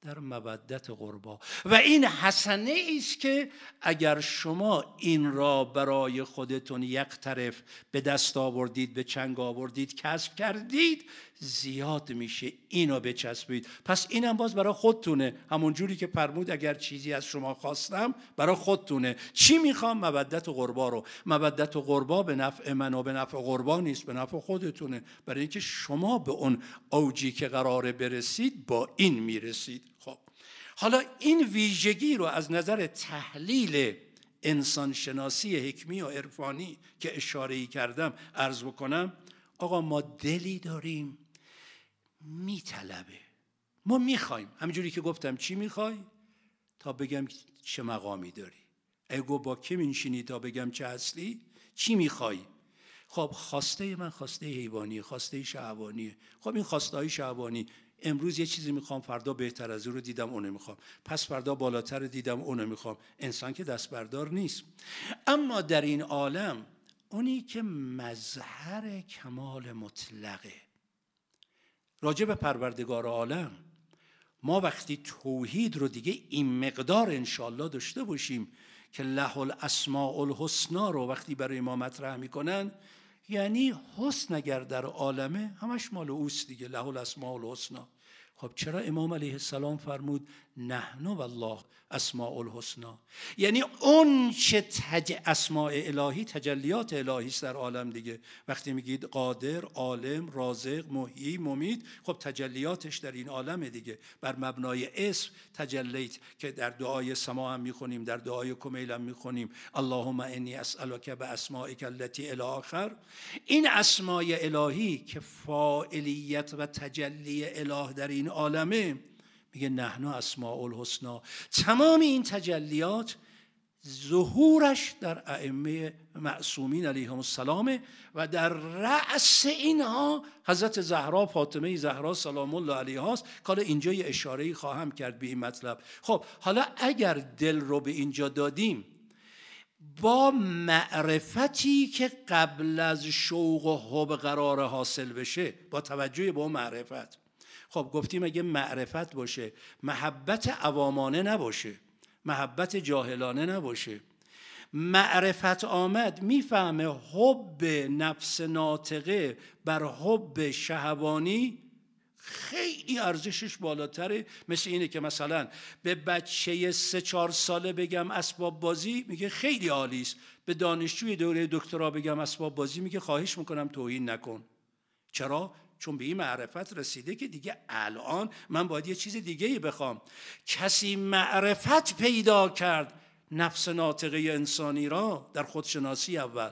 در مودت قربا. و این حسنه است که اگر شما این را برای خودتون یک طرف به دست آوردید به چنگ آوردید کسب کردید زیاد میشه. اینو بچسبید. پس اینم باز برای خودتونه. همون جوری که فرمود اگر چیزی از شما خواستم برای خودتونه. چی می‌خوام؟ مودت و قربا رو. مودت و قربا به نفع من و به نفع قربا نیست به نفع خودتونه. برای اینکه شما به اون اوجی که قراره برسید با این می‌رسید. خب. حالا این ویژگی رو از نظر تحلیل انسانشناسی حکمی و عرفانی که اشاره کردم عرض بکنم آقا ما دلی داریم. میطلبه. ما می‌خوایم. همینجوری که گفتم چی می‌خوای؟ تا بگم چه مقامی داری. اگه با کی میشینی تا بگم چه هستی؟ چی می‌خوای؟ خب خواسته من خواسته حیوانی خواسته شهوانیه خب این خواسته های شهوانی. امروز یه چیزی می‌خوام فردا بهتر از او رو دیدم اونو می‌خوام. پس فردا بالاتر دیدم اونو می‌خوام. انسان که دست بردار نیست. اما در این عالم اونی که مظهر کمال مطلقه. راجع به پروردگار عالم ما وقتی توحید رو دیگه این مقدار انشالله داشته باشیم که له الاسماء الحسنا رو وقتی برای ما مطرح می‌کنن یعنی حسن اگر در عالمه همش مال اوست دیگه له الاسماء الحسنا خب چرا امام علیه السلام فرمود نحن والله اسماء الحسنا یعنی اون چه تج اسماء الهی تجلیات الهی است در عالم دیگه. وقتی میگید قادر عالم رازق محیی ممید خب تجلیاتش در این عالم دیگه. بر مبنای اسم تجلیت که در دعای سما هم می‌خونیم در دعای کمیل هم می‌خونیم. اللهم انی اسالک به اسمائک التي الی آخر. این اسماء الهی که فاعلیت و تجلی اله در این عالمه میگه نحنو اسماء الحسنا تمام این تجلیات ظهورش در ائمه معصومین علیهم السلام و در رأس اینها حضرت زهرا فاطمه زهرا سلام الله علیها است که اینجا یه اشاره خواهم کرد به این مطلب. خب حالا اگر دل رو به اینجا دادیم با معرفتی که قبل از شوق و حب قرار حاصل بشه با توجه به اون معرفت خب گفتیم اگه معرفت باشه؟ محبت عوامانه نباشه. محبت جاهلانه نباشه. معرفت آمد می‌فهمه حب نفس ناطقه بر حب شهوانی خیلی ارزشش بالاتره. مثل اینه که مثلا به بچه سه چهار ساله بگم اسباب بازی میگه خیلی عالی است. به دانشجوی دوره دکترا بگم اسباب بازی میگه خواهش می‌کنم توهین نکن. چرا؟ چون به این معرفت رسیده که دیگه الان من باید یه چیز دیگه ای بخوام. کسی معرفت پیدا کرد نفس ناطقه انسانی را؟ در خودشناسی اول.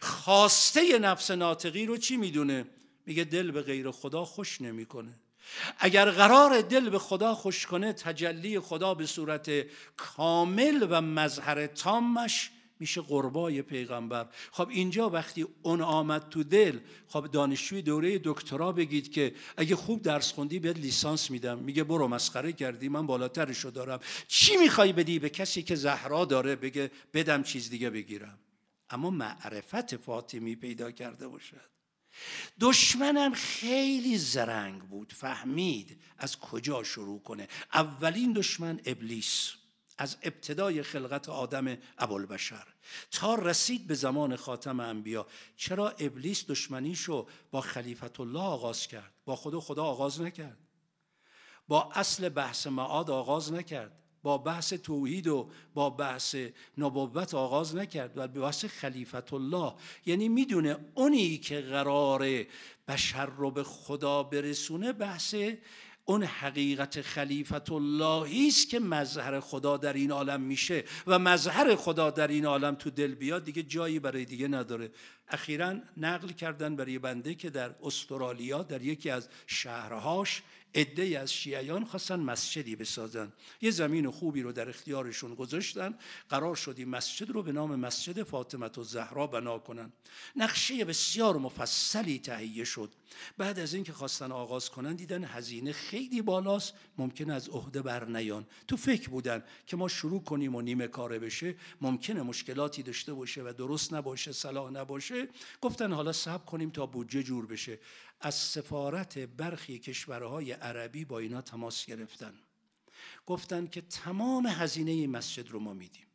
خواسته نفس ناطقی رو چی می‌دونه؟ میگه دل به غیر خدا خوش نمی‌کنه. اگر قرار دل به خدا خوش کنه تجلی خدا به صورت کامل و مظهر تامش میشه قربای پیغمبر. خب اینجا وقتی اون آمد تو دل خب دانشجوی دوره دکترا بگید که اگه خوب درس خوندی بهت لیسانس میدم. میگه برو مسخره کردی من بالاترشو دارم. چی می‌خوای بدی به کسی که زهرا داره؟ بگه بدم چیز دیگه بگیرم. اما معرفت فاطمی پیدا کرده باشد. دشمنم خیلی زرنگ بود. فهمید از کجا شروع کنه. اولین دشمن ابلیس. از ابتدای خلقت آدم ابوالبشر تا رسید به زمان خاتم انبیا. چرا ابلیس دشمنیشو با خلیفت الله آغاز کرد؟ با خدا خدا آغاز نکرد. با اصل بحث معاد آغاز نکرد. با بحث توحید و با بحث نبوت آغاز نکرد. و به بحث خلیفت الله یعنی می‌دونه اونی که قرار بشر رو به خدا برسونه بحث اون حقیقت خلیفت اللهی است که مظهر خدا در این عالم میشه و مظهر خدا در این عالم تو دل بیاد دیگه جایی برای دیگه نداره. اخیرا نقل کردن برای بنده که در استرالیا در یکی از شهرهاش عده از شیعیان خواستن مسجدی بسازن. یه زمین خوبی رو در اختیارشون گذاشتن. قرار شد این مسجد رو به نام مسجد فاطمه و زهرا بنا کنن. نقشه بسیار مفصلی تهیه شد. بعد از اینکه خواستن آغاز کنن دیدن هزینه خیلی بالاست. ممکن از عهده بر نیان. تو فکر بودن که ما شروع کنیم و نیمه کاره بشه. ممکنه مشکلاتی داشته باشه و درست نباشه صلاح نباشه. گفتن حالا صبر کنیم تا بودجه جور بشه. از سفارت برخی کشورهای عربی با اینا تماس گرفتن. گفتن که تمام هزینه مسجد رو ما میدیم.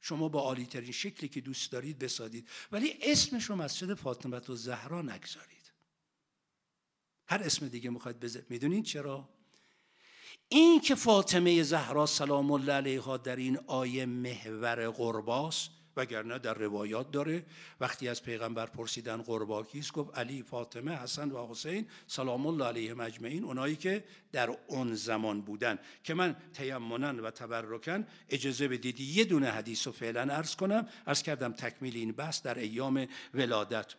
شما با عالی ترین شکلی که دوست دارید بسادید. ولی اسمش رو مسجد فاطمه و زهرا نگذارید. هر اسم دیگه می‌خواید بذارید می‌دونید چرا؟ این که فاطمه زهرا سلام الله علیها در این آیه محور قرباست وگرنه در روایات داره. وقتی از پیغمبر پرسیدن قربا کیست گفت علی فاطمه حسن و حسین سلام الله علیهم اجمعین اونایی که در اون زمان بودن. که من تیمنن و تبرکن اجازه بدید یه دونه حدیث رو فعلا عرض کنم. عرض کردم تکمیل این بحث در ایام ولادت.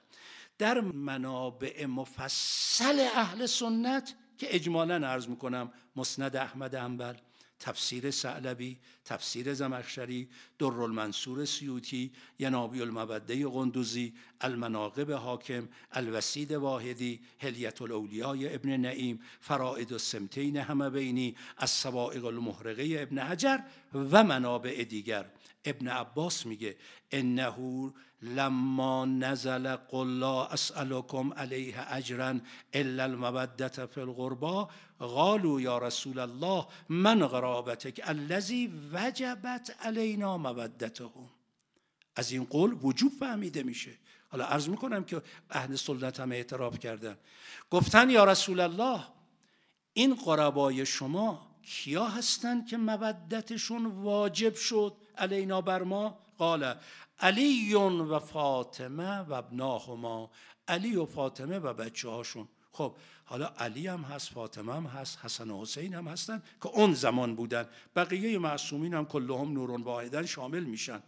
در منابع مفصل اهل سنت که اجمالا عرض می‌کنم مسند احمد انبل تفسیر سعلبی تفسیر زمخشری در المنصور سیوتی ینابی المبده قندوزی المناقب حاکم الوسید واحدی هلیت الاولیای ابن نعیم فرائد السمتین همه بینی از سوائق المحرقه ابن حجر و منابع دیگر. ابن عباس میگه انه لما نزل قل لا اسالکم علیه اجرا الا المودت فی الغربا قالوا یا رسول الله من غرابتک الذی وجبت علینا مودتهم. از این قول وجوب فهمیده میشه. حالا عرض می‌کنم که اهل سنت هم اعتراف کردن. گفتن یا رسول الله این قربای شما کیا هستند که مودتشون واجب شد؟ علینا بر ما قال علی و فاطمه و ابناهما علی و فاطمه و بچه هاشون خب حالا علی هم هست فاطمه هم هست حسن و حسین هم هستن که اون زمان بودن. بقیه معصومین هم کلهم نورون واحدن شامل میشن.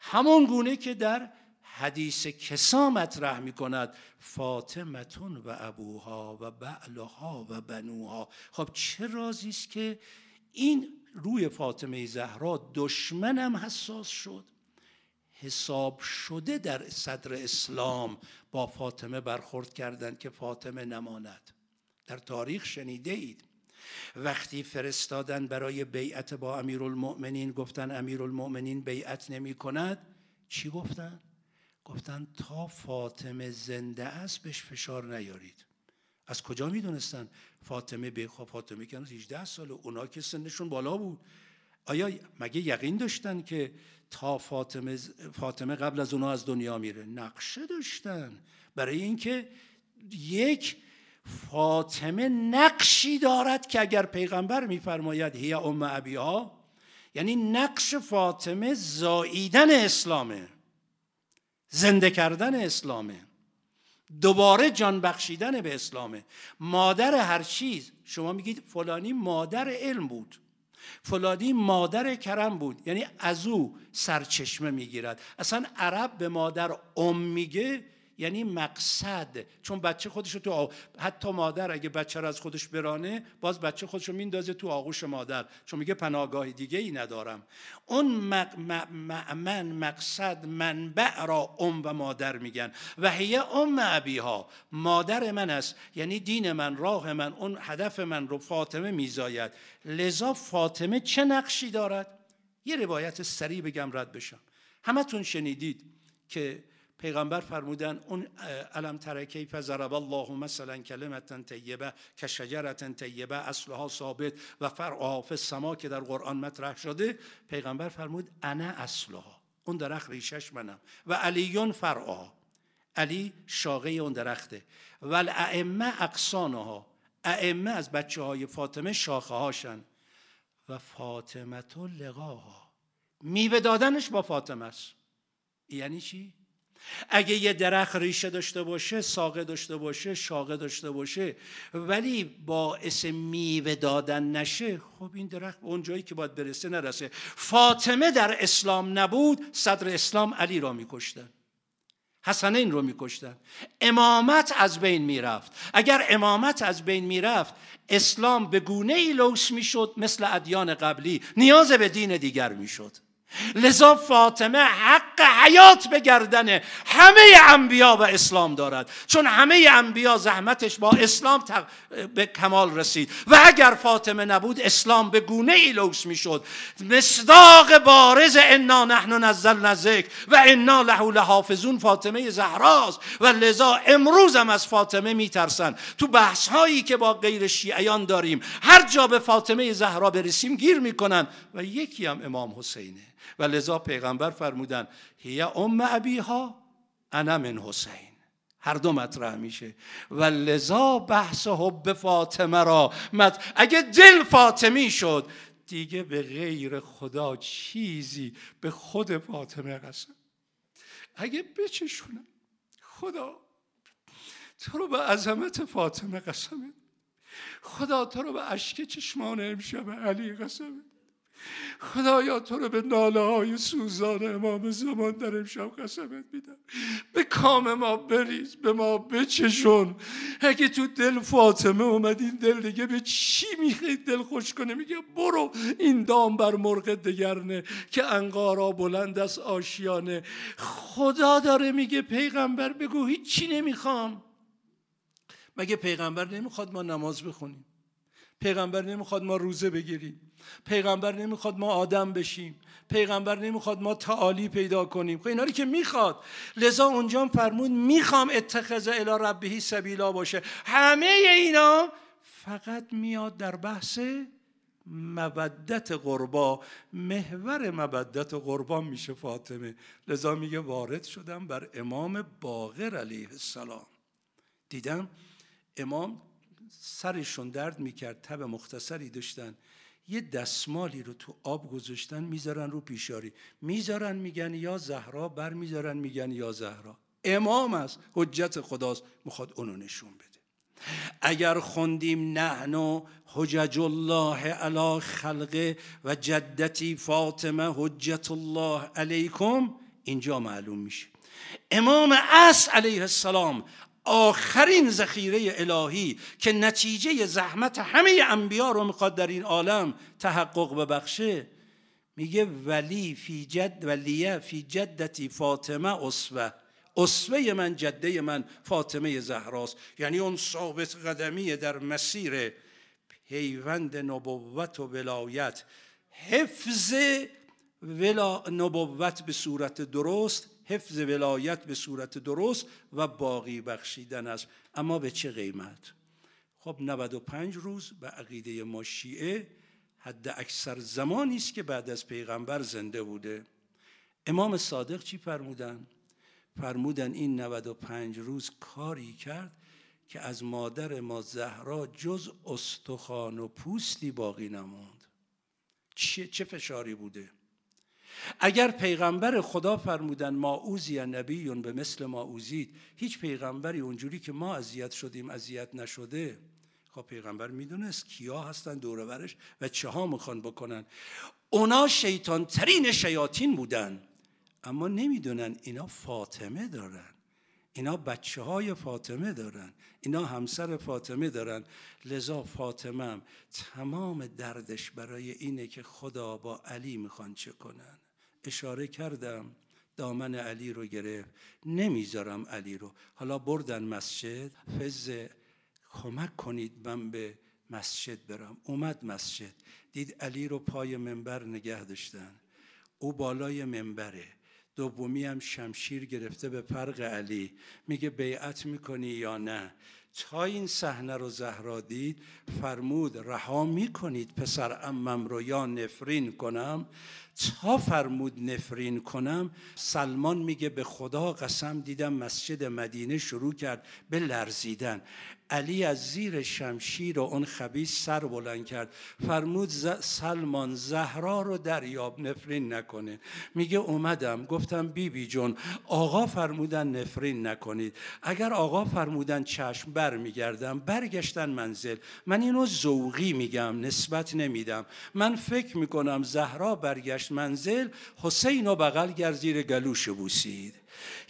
همون گونه که در حدیث کسا مطرح می کند فاطمتون و ابوها و بعلها و بنوها. خب چه رازی است که این روی فاطمه زهرا دشمنم حساس شد. حساب شده در صدر اسلام با فاطمه برخورد کردند که فاطمه نماند. در تاریخ شنیده اید وقتی فرستادن برای بیعت با امیرالمؤمنین گفتن امیرالمؤمنین بیعت نمی کند چی گفتن؟ گفتن تا فاطمه زنده است بهش فشار نیارید. از کجا می‌دونستن؟ فاطمه به خب فاطمه که 18 سال اونا که سنشون بالا بود. آیا مگه یقین داشتن که تا فاطمه, فاطمه قبل از اونا از دنیا میره؟ نقشه داشتن. برای اینکه یک فاطمه نقشی دارد که اگر پیغمبر میفرماید هی ام ابیها یعنی نقش فاطمه زاییدن اسلامه. زنده کردن اسلامه. دوباره جان بخشیدن به اسلامه. مادر هر چیز شما میگید فلانی مادر علم بود. فلانی مادر کرم بود. یعنی از او سرچشمه می‌گیرد. اصلا عرب به مادر ام میگه یعنی مقصد. چون بچه خودش تو حتی مادر اگه بچه رو از خودش برانه باز بچه خودش رو میندازه تو آغوش مادر. چون میگه پناهگاه دیگه ای ندارم. اون من مقصد منبع را ام و مادر میگن. و هی ام ابیها. مادر من است. یعنی دین من راه من اون هدف من رو فاطمه میزاید. لذا فاطمه چه نقشی دارد؟ یه روایت سریع بگم رد بشم. همتون شنیدید که پیغمبر فرمودن اون علم تره کیف ضرب الله مثلا کلمتا طیبه که شجرت طیبه اصلها ثابت و فرعها فی که در قرآن مطرح شده. پیغمبر فرمود انا اصلها. اون درخت ریشش منم. و علیون فرعها. علی شاقه اون درخته. و الائمه اقسانها ائمه از بچه های فاطمه شاخه هاشن و فاطمه لقاها. میوه دادنش با فاطمه است. یعنی چی؟ اگه یه درخت ریشه داشته باشه ساقه داشته باشه شاقه داشته باشه ولی باعث میوه دادن نشه خب این درخت اون جایی که باید برسه نرسه. فاطمه در اسلام نبود صدر اسلام علی را میکشتن. حسنین رو میکشتن. امامت از بین می‌رفت. اگر امامت از بین می‌رفت اسلام به گونه ای لوس می‌شد مثل ادیان قبلی. نیاز به دین دیگر می‌شد. لذا فاطمه حق حیات به گردن همه انبیا و اسلام دارد. چون همه انبیا زحمتش با اسلام به کمال رسید. و اگر فاطمه نبود اسلام به گونه ای لوس می‌شد. مصداق بارز انا نحن نزلنا ذکر و انا له لحافظون فاطمه زهراست. و لذا امروز هم از فاطمه میترسن تو بحث هایی که با غیر شیعیان داریم هر جا به فاطمه زهرا برسیم گیر می‌کنن. و یکی هم امام حسینه. و لذا پیغمبر فرمودن هی ام ابیها انا من حسین. هر دو مطرح میشه. و لذا بحث حب فاطمه را مت... اگه دل فاطمی شد دیگه به غیر خدا چیزی به خود فاطمه قسم. اگه بچشونم خدا تو رو به عظمت فاطمه قسمه خدا تو رو به اشک چشمان امشب علی قسمه خدایا تو رو به ناله های سوزان امام زمان در امشب قسمت میدم. به کام ما بریز به ما بچشون. اگه تو دل فاطمه اومد این دل دیگه به چی می‌خواد دل خوش کنه؟ میگه برو این دام بر مرغ دگرنه که انقارا بلند از آشیانه. خدا داره میگه پیغمبر بگو هیچی نمی‌خوام. مگه پیغمبر نمی‌خواد ما نماز بخونیم؟ پیغمبر نمی‌خواد ما روزه بگیریم. پیغمبر نمی‌خواد ما آدم بشیم. پیغمبر نمی‌خواد ما تعالی پیدا کنیم. خب اینا که می‌خواد. لذا اونجا فرمود می‌خوام اتخذ الی ربهی سبیلا باشه. همه اینا فقط میاد در بحث مودت قربا. محور مودت قربا میشه فاطمه. لذا میگه وارد شدم بر امام باقر علیه السلام. دیدم امام سرشون درد می‌کرد. تب مختصری داشتن. یه دستمالی رو تو آب گذاشتن می‌ذارن رو پیشاری. می‌ذارن میگن یا زهرا بر می‌ذارن میگن یا زهرا. امام است حجت خداست می‌خواد اونو نشون بده. اگر خوندیم نحن حجج الله علی خلقه و جدتی فاطمه حجت الله علیکم اینجا معلوم میشه. امام اس علیه السلام آخرین ذخیره الهی که نتیجه زحمت همه انبیا رو می‌خواد در این عالم تحقق ببخشه میگه ولی فی جد ولیه فی جدتی فاطمه اسوه اسوه من جده من فاطمه زهراست. یعنی اون ثابت قدمی در مسیر پیوند نبوت و ولایت. حفظ ولا نبوت به صورت درست حفظ ولایت به صورت درست و باقی بخشیدن است. اما به چه قیمت؟ خب 95 روز به عقیده ما شیعه حد اکثر زمانی است که بعد از پیغمبر زنده بوده. امام صادق چی فرمودن؟ فرمودن این 95 روز کاری کرد که از مادر ما زهرا جز استخوان و پوستی باقی نموند چه, چه فشاری بوده؟ اگر پیغمبر خدا فرمودن ما اوزی نبیون به مثل ما اوزید هیچ پیغمبری اونجوری که ما اذیت شدیم اذیت نشده. خب پیغمبر می‌دونست کیا هستن دورورش و چه ها می‌خوان بکنن. اونا شیطان ترین شیاطین بودن. اما نمی‌دونن اینا فاطمه دارن. اینا بچه های فاطمه دارن. اینا همسر فاطمه دارن. لذا فاطمه تمام دردش برای اینه که خدا با علی می‌خوان چه کنن. اشاره کردم دامن علی رو گرفت. نمی‌ذارم علی رو. حالا بردن مسجد. فز کمک کنید من به مسجد برم. اومد مسجد. دید علی رو پای منبر نگه داشتن. او بالای منبره. دومی هم شمشیر گرفته به فرق علی. میگه بیعت می‌کنی یا نه؟ تا این صحنه رو زهرا دید؟ فرمود رها می‌کنید پسر امم رو یا نفرین کنم؟ تا فرمود نفرین کنم؟ سلمان میگه به خدا قسم دیدم مسجد مدینه شروع کرد به لرزیدن. علی از زیر شمشیر و اون خبیث سر بلند کرد. فرمود سلمان زهرا رو دریاب نفرین نکنه. میگه اومدم. گفتم بیبی بی جون آقا فرمودن نفرین نکنید. اگر آقا فرمودن چشم بر میگردم برگشتن منزل. من اینو ذوقی میگم نسبت نمیدم. من فکر می‌کنم زهرا برگشت منزل حسین و بغل گر زیر گلوش بوسید.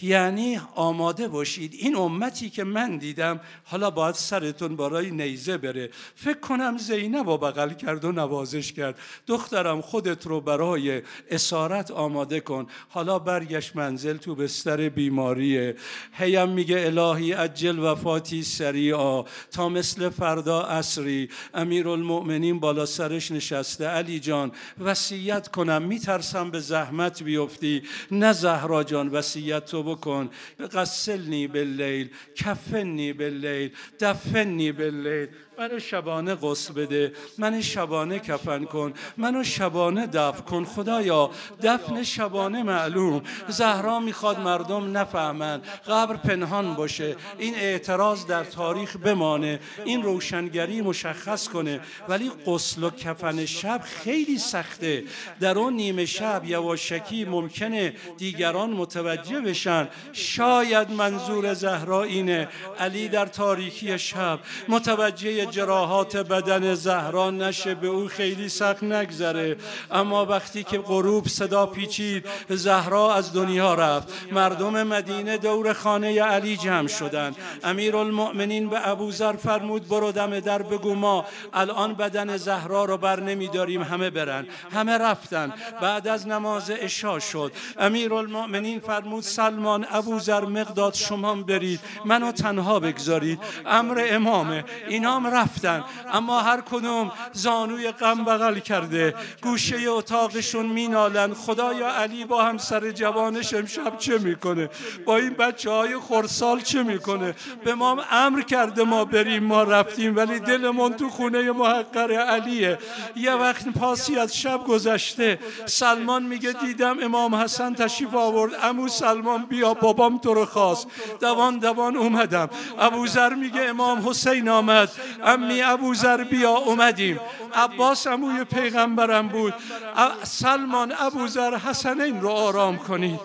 یعنی آماده باشید. این امتی که من دیدم حالا باید سرتون برای نیزه بره. فکر کنم زینب و بغل کرد و نوازش کرد. دخترم خودت رو برای اسارت آماده کن. حالا برگشت منزل تو بستر بیماریه. هیم میگه الهی اجل وفاتی سریعا. تا مثل فردا اصری امیر المؤمنین بالا سرش نشسته. علی جان وصیت کنم. میترسم به زحمت بیفتی. نه زهرا جان وصیت تو بکن. غسلنی باللیل کفنی باللیل دفنی باللیل. منو شبانه غسل بده. من شبانه کفن کن. منو شبانه دف کن. خدایا دفن شبانه معلوم. زهرا می‌خواد مردم نفهمن. قبر پنهان باشه. این اعتراض در تاریخ بمانه. این روشنگری مشخص کنه. ولی غسل و کفن شب خیلی سخته. در اون نیمه شب یواشکی ممکنه دیگران متوجه بشن. شاید منظور زهرا اینه. علی در تاریکی شب متوجه جراحات بدن زهرا نشه به او خیلی سخت نگذره. اما وقتی که غروب صدا پیچید زهرا از دنیا رفت. مردم مدینه دور خانه علی جمع شدند. امیر المؤمنین به ابوذر فرمود برو دم در بگو ما الان بدن زهرا رو بر نمیداریم همه برن. همه رفتن. بعد از نماز عشا شد. امیر المؤمنین فرمود سلمان ابوذر مقداد شما برید منو تنها بگذارید امر امامه. اینام رفتن. اما هر کدوم زانوی غم بغل کرده. گوشه اتاقشون مینالن. خدایا علی با همسر جوانش امشب چه می‌کنه؟ با این بچه های خورسال چه می‌کنه؟ به ما امر کرده ما بریم ما رفتیم ولی دلمون تو خونه محقر علیه. یه وقت پاسی از شب گذشته. سلمان میگه دیدم امام حسن تشریف آورد. امو سلمان بیا بابام تو رو خواست. دوان دوان اومدم. ابوذر میگه امام حسین آمد. امی ابوذر بیا اومدیم. عباس اموی پیغمبرم بود. سلمان ابوذر حسنین رو آرام کنید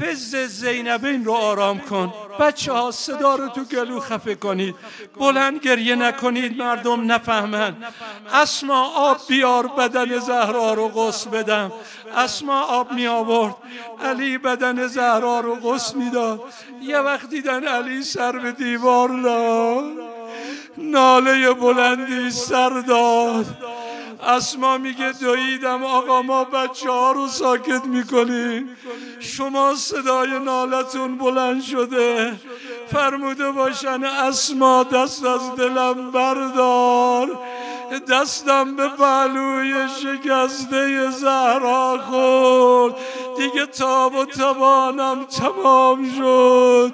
فز زینبین رو آرام کن. بچه ها صدا رو تو گلو خفه کنید. بلند گریه نکنید مردم نفهمن. اسما آب بیار بدن زهرا رو غص بدم. اسما آب می آورد. علی بدن زهرا رو غص می‌داد. یه وقت دیدن علی سر به دیوار لاد ناله بلندی سر داد اسما میگه دویدم. آقا ما بچه ها رو ساکت می‌کنیم. شما صدای نالتون بلند شده. فرموده باشن اسما دست از دلم بردار. دستم به پهلوی شکسته زهرا خورد. دیگه تاب و توانم تمام شد.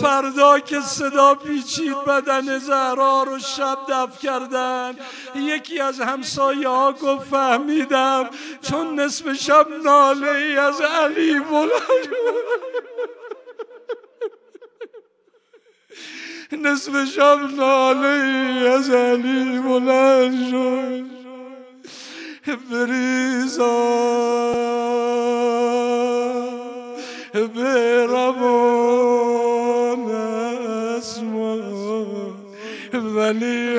فردا که صدا پیچید بدن زهرا رو شب دف کردن. یکی از همسایه ها گفت فهمیدم چون نصف شب ناله ای از علی بلند نصف شب ناله ای از علی بلند شد. بریزا. به ولی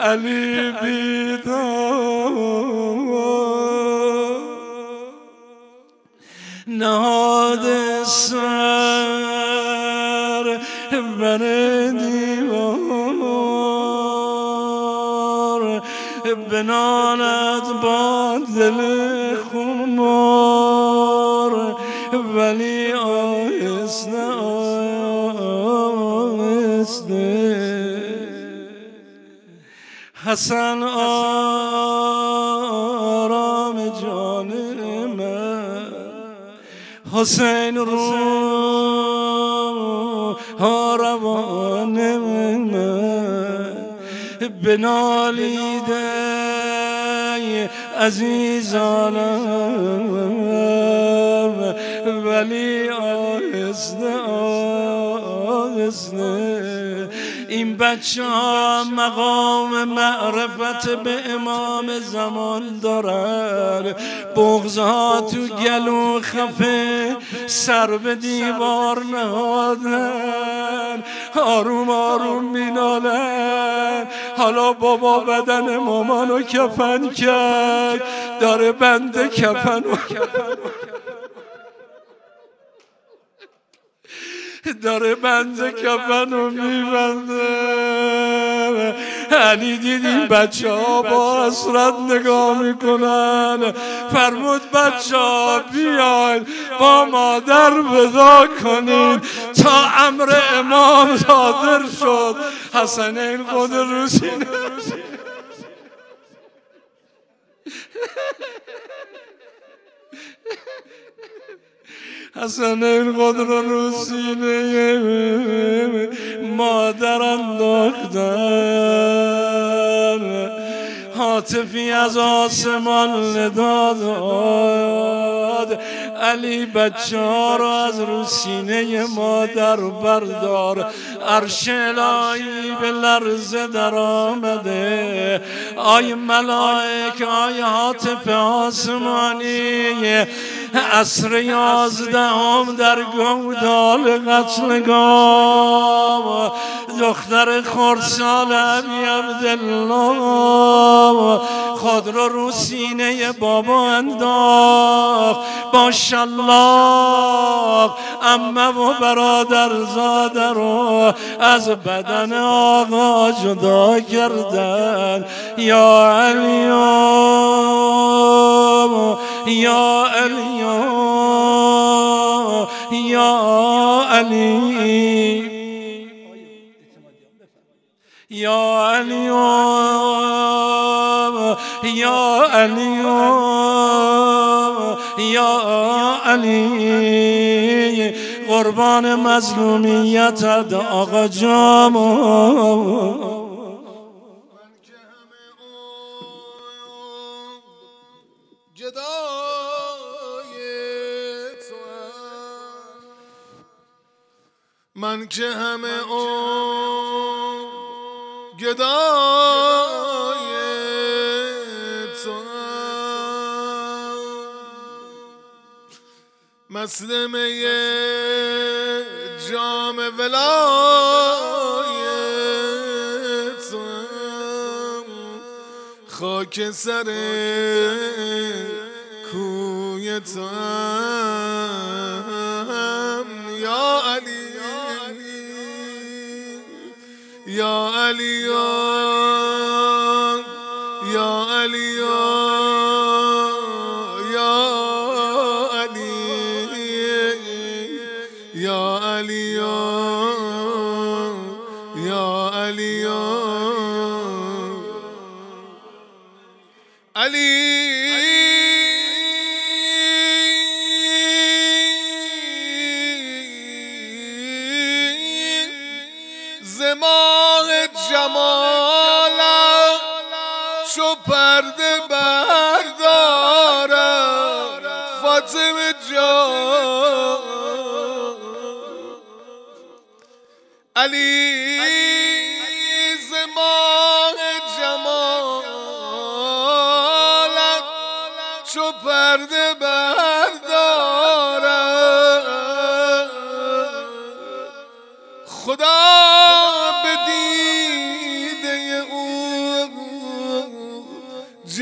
علی بیدار. نهاد سر بر دیوار. بنالت با دل خمار حسن آرام جان من. حسین رو ها روان من. بنالیده عزیزانم. ولی آهسته آهسته. این بچه ها مقام معرفت به امام زمان دارن بغزها تو گلو خفه سر به دیوار نهادن. آروم آروم مینالن. حالا بابا بدن مامانو کفن کرد. داره بنده کفن داره بنده کفن رو میبنده. علی دیدیم بچه ها با حسرت نگاه می‌کنن. فرمود بچه ها بیاین با مادر ودا کنین. تا امر امام صادر شد. حسنین خود روسینه حسن خود رو رو سینه مادر انداختن حاطفی از آسمان نداد علی بچه ها رو از رو سینه مادر بردار. عرش الهی به لرزه در آمده. آی ملائک آی حاطف آسمانی. عصر یازدهم در گودال قتلگاه دختر خورسال عبی عبدالله خود رو رو سینه بابا انداخت. با شلاق امه و برادر زاده رو از بدن آقا جدا کردن یا علی یا علی یا علی. یا علی یا علی یا علی. قربان مظلومیت آقا جامو من که همه اون گدای تو مسلمه جام ولای تو خاک سر کوی تو علی یا علی یا علی یا علی یا علی علی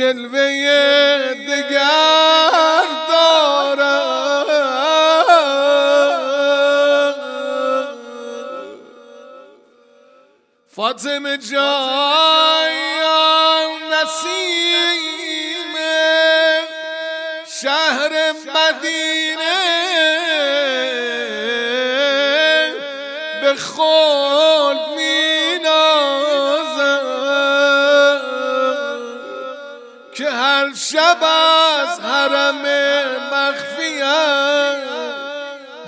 جلوه دگر دارم. فاطمه جان نسیم شهر مدینه. به خود می شب از حرم مخفیت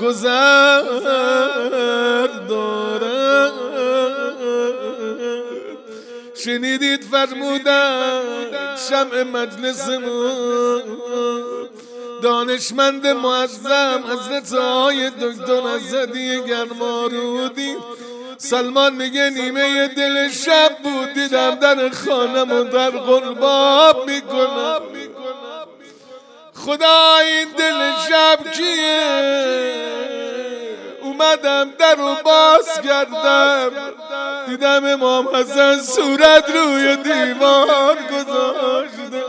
گذر دارد. شنیدید فرمودن شمع مجلسمون دانشمند معظم حضرت های دکتر ازدی گرمارودی سلمان میگه نیمه دل شب بود دیدم در خانم و در قرباب می‌کنم. خدا این دل شب کیه؟ اومدم در رو باز کردم دیدم امام حسن صورت روی دیوار گذاشته.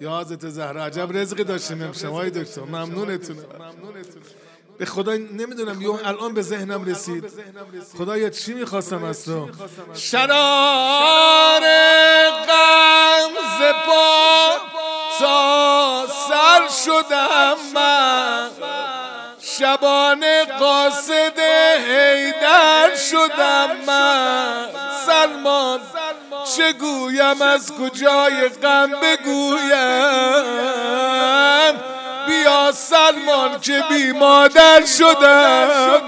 یا حضرت زهرا عجب رزقی داشتیم امشب های دکتر. ممنونتون. به خدا نمی‌دونم یه الان به ذهنم رسید. خدایا چی می‌خواستم از تو؟ شرار غم شدم من شبانه قاصد هیدر شدم من. سلمان چه گویم از کجای غم بگویم؟ بیا سلمان که بی مادر شدم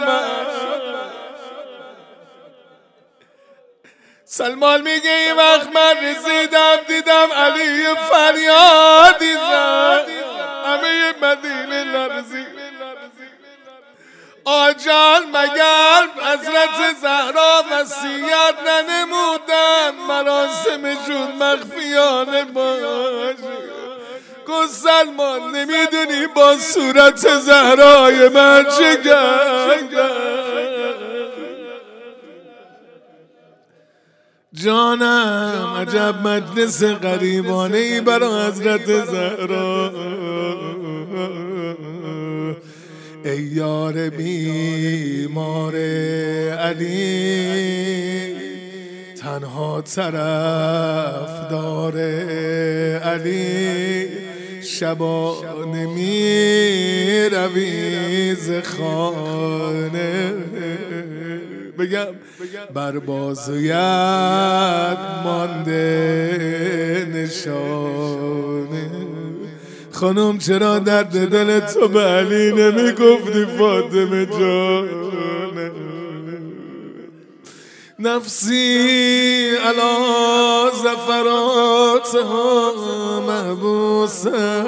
سلمان میگه این وقت من رسیدم دیدم علی فریادی زد. همه مدینه لرزید آجان مگر حضرت زهرا وسیعت ننمودن؟ مراسمشون مخفیانه باشه گو سلمان نمی‌دونی با صورت زهرای من چه جانم عجب مجلس غریبانه ای برا حضرت زهرا. ای یار بیمار علی تنها طرف داره علی شبا نمی رویز خانه. بگم بر بازویت مانده نشانه. خانم چرا درد دل تو به علی نمی گفتی فاطمه جانه نفسی علا زفرات ها محبوسه.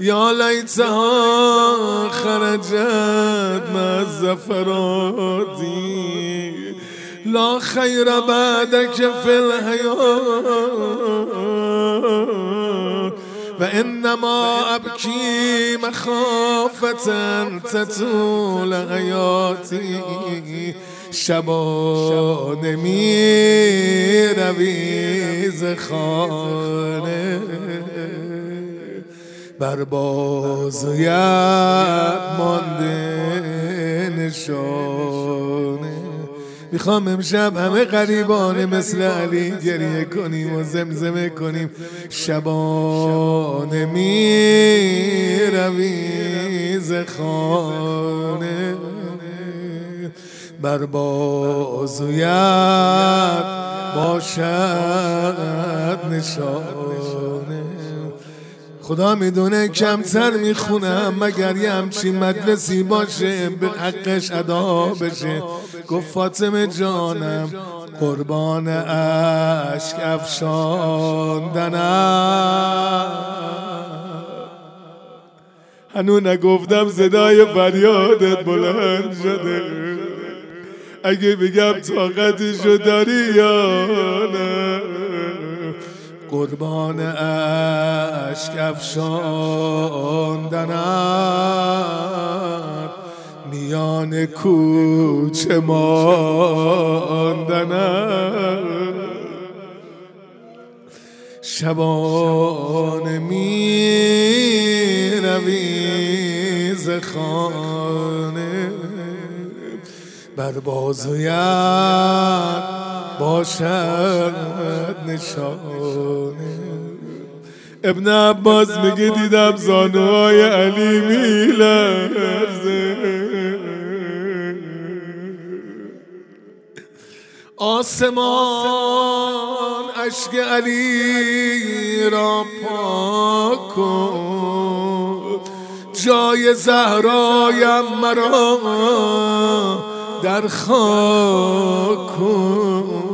یا لیتها خرجت ما زفراتی لا خیر بعدك في الحياه و انما ابکی مخافتا تطول حیاتی. شبانه می رویز خانه. بر بازویت مانده نشانه. می‌خوام امشب همه قریبانه مثل علی گریه کنیم و زمزمه کنیم. شبانه می رویز خانه. بر بازویت باشد نشانه. خدا می‌دونه کمتر می‌خونم مگر یه همچین مجلسی باشه؟ به حقش ادا بشه. گفت فاطمه جانم قربان عشق افشاندنم هنو نگفتم صدای فریادت بلند شده. اگه بگم طاقتشو داری یا نه؟ قربان اشک افشاندنم میان کوچه ماندنم شبانه می رویز خانه. بر بازویت باشد نشانه. ابن عباس میگه دیدم زانوهای علی میلرزه. آسمان عشق علی را پاک کن. جای زهرایم مرا در خاک کن.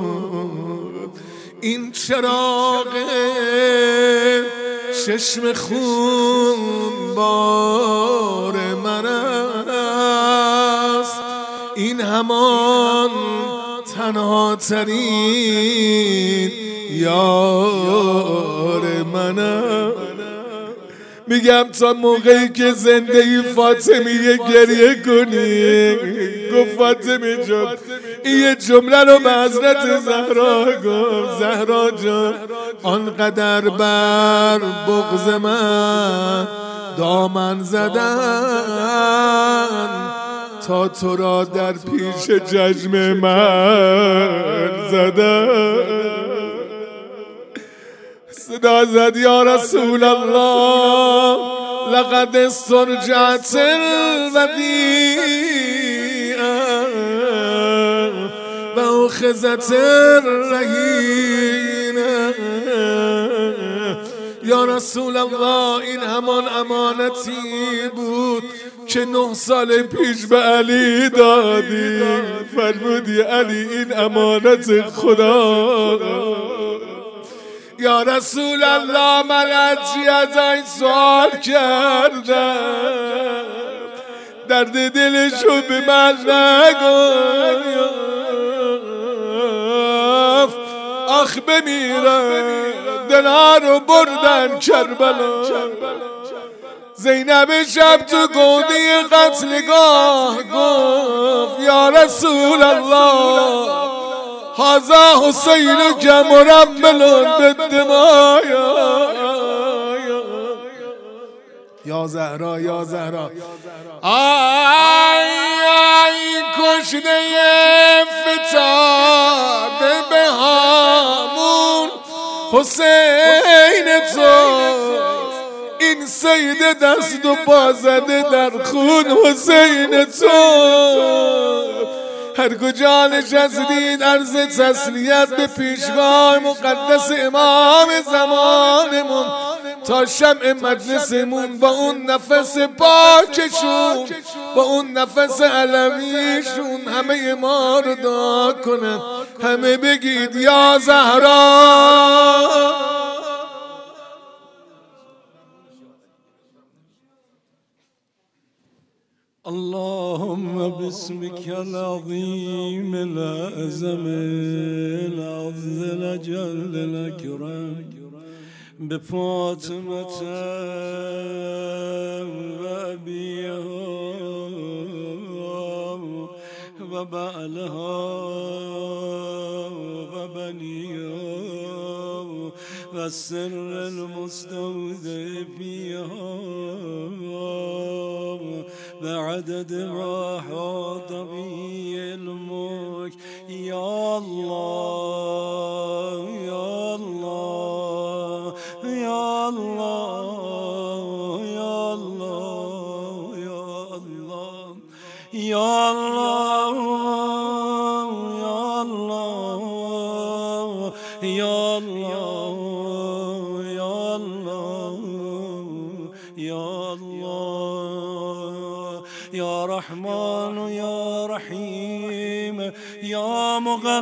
این چراغ چشم خون بار من است. این همان تنها ترین یار منم میگم تا موقعی که زنده فاطمی گریه کنی. گفت فاطمی جان این یه جمله رو به حضرت زهرا گفت. زهرا جان آنقدر بر بغز من دامن زدن تا تو را در پیش ججم من زدن. صدا زد یا رسول الله. لقد استرجعت الودیعه و اخذت الرهینه. یا رسول الله این همان امانتی بود که نه سال پیش به علی دادی. فرمودی علی این امانت خدا. یا رسول الله من از این سوال کردم درد دلشو به من نگفت. آخ بمیرم دلها رو بردن کربلا. زینب شب تو گودی قتلگاه گفت یا رسول الله هذا حسین مرمل به دمایا یا زهرا یا زهرا. آی آی کشده فتاد به هامون حسین تو. این سید دست و بازده در خون حسین تو. هر کجا نشستید عرض تسلیت به پیشگاه مقدس امام زمانمون تا شمع مجلسمون با اون نفس پاکشون با اون نفس علویشون همه ما رو دعا کنن. همه بگید یا زهرا. اللهم باسمك العظيم الأعظم العظ الأجل الأكرم بفاطمة وأبيها وبعلها وبنيها والسر المستودع فيها بعدد ما حاط به علمك يا الله.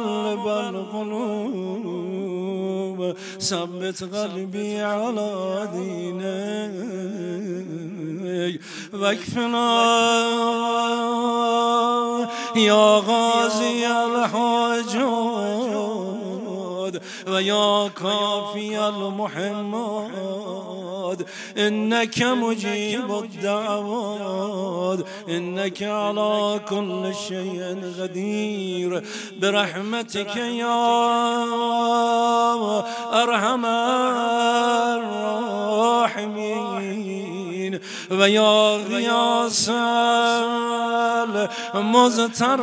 مغلب القلوب ثبت قلبي على دينك. واكفنا يا غازي الحاجات ويا كافي المحمد إنك مجيب الدعوات إنك على كل شيء قدير برحمتك يا أرحم الراحمين. زمین و یا غیاس مزتر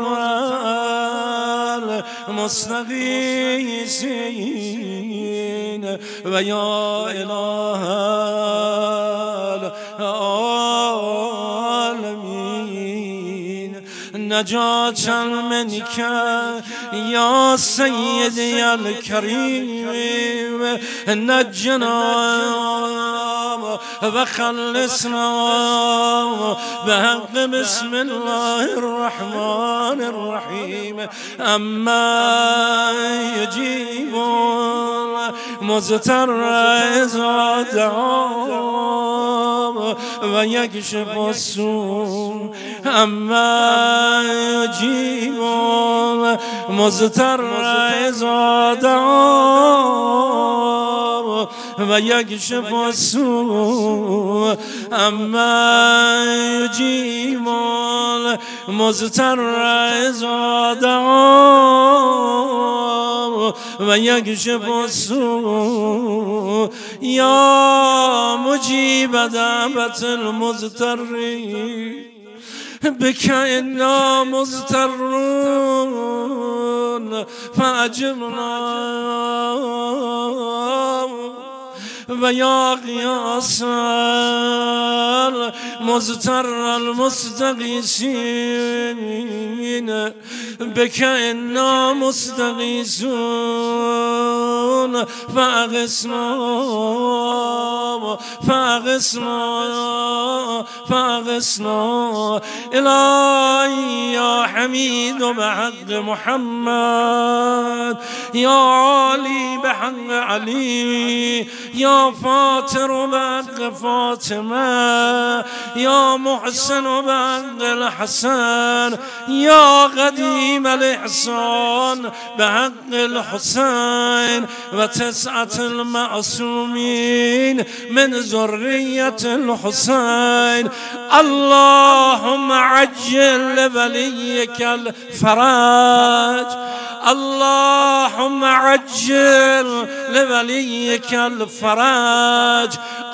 مستقیسین و یا اله العالمین. نجات منك يا سيدي الكريم نجنا وخلصنا بحق بسم الله الرحمن الرحيم أما يجيب مزتر إذا ويكشف السوء أما يجيب مزتر إذا دعاه ويكشف السوء أما يجيب المزتر إذا دعاه ويكشف السوء يا مجيب دعوة المزتر بك إنا مضطرون فأجبنا ويا غياس المزتر المستغيثين بك إنا مستغيثون فأغثنا فأغثنا فأغثنا إلهي يا حميد بحق محمد يا علي بحق علي يا فاتر بحق فاطمة يا محسن بحق الحسن يا قديم الإحسان بحق الحسين وتسعة المعصومين من ذرية الحسين. اللهم عجل لوليك الفرج اللهم عجل لوليك الفرج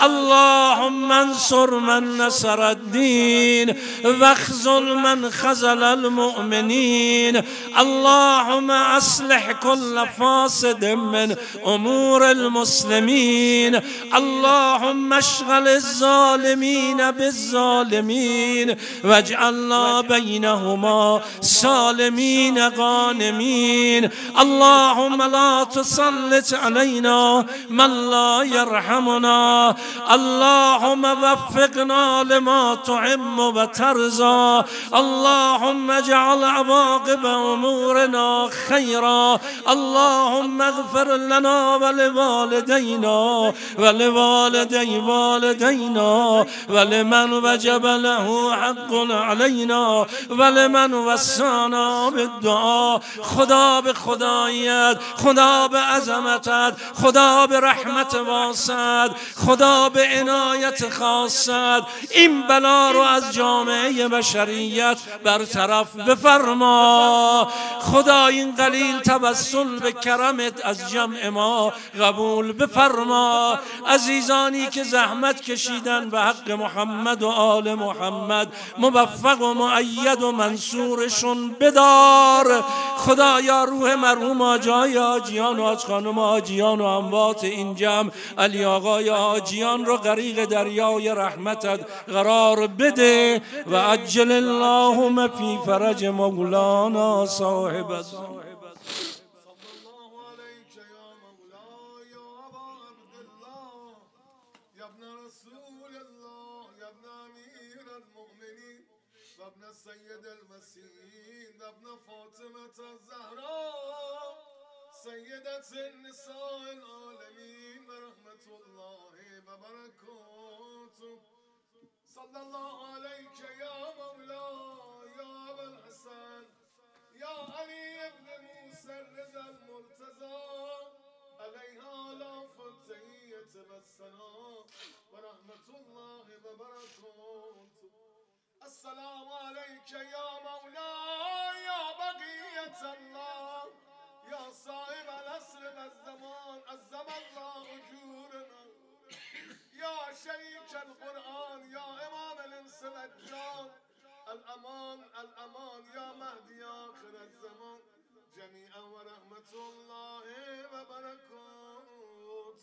اللهم انصر من نصر الدين واخذل من خذل المؤمنين. اللهم اصلح كل فاسد من امور المسلمين. اللهم اشغل الظالمين بالظالمين. واجعلنا بينهما سالمين غانمين. اللهم لا تسلط علينا من لا يرحمنا اللهم وفقنا لما تحب وترضى. اللهم اجعل عواقب امورنا خيرا. اللهم اغفر لنا ولوالدينا ولوالدي والدينا ولمن وجب له حق علينا ولمن وسانا بالدعاء. خدا به خدایت خدا به عظمتت خدا به رحمت واسد خدا به عنایت خاصت. این بلا رو از جامعه بشریت برطرف بفرما. خدا این قلیل توسل به کرمت از جمع ما قبول بفرما. عزیزانی که زحمت کشیدن به حق محمد و آل محمد موفق و معید و منصورشون بدار. خدایا روح مرحوم آجای آجیان و آج خانم آجیان و اموات این جمع علی آقای آجیان رو غریق دریای رحمتت قرار بده و عجل اللهم فی فرج مولانا صاحب سید المسیحین ابن فاطمه الزهرا سیدت النساء العالمین یا علی ابن موسی رضا المرتضى علیها لاف التحیت و السلام و رحمت الله و برکاته السلام عليك يا مولاي يا بقية الله يا صاحب الأسر والزمان عزم الله أجورنا. يا شريك القرآن يا إمام الإنس والجان الامان الامان یا مهدی آخر الزمان. جميعا و رحمت الله و برکاته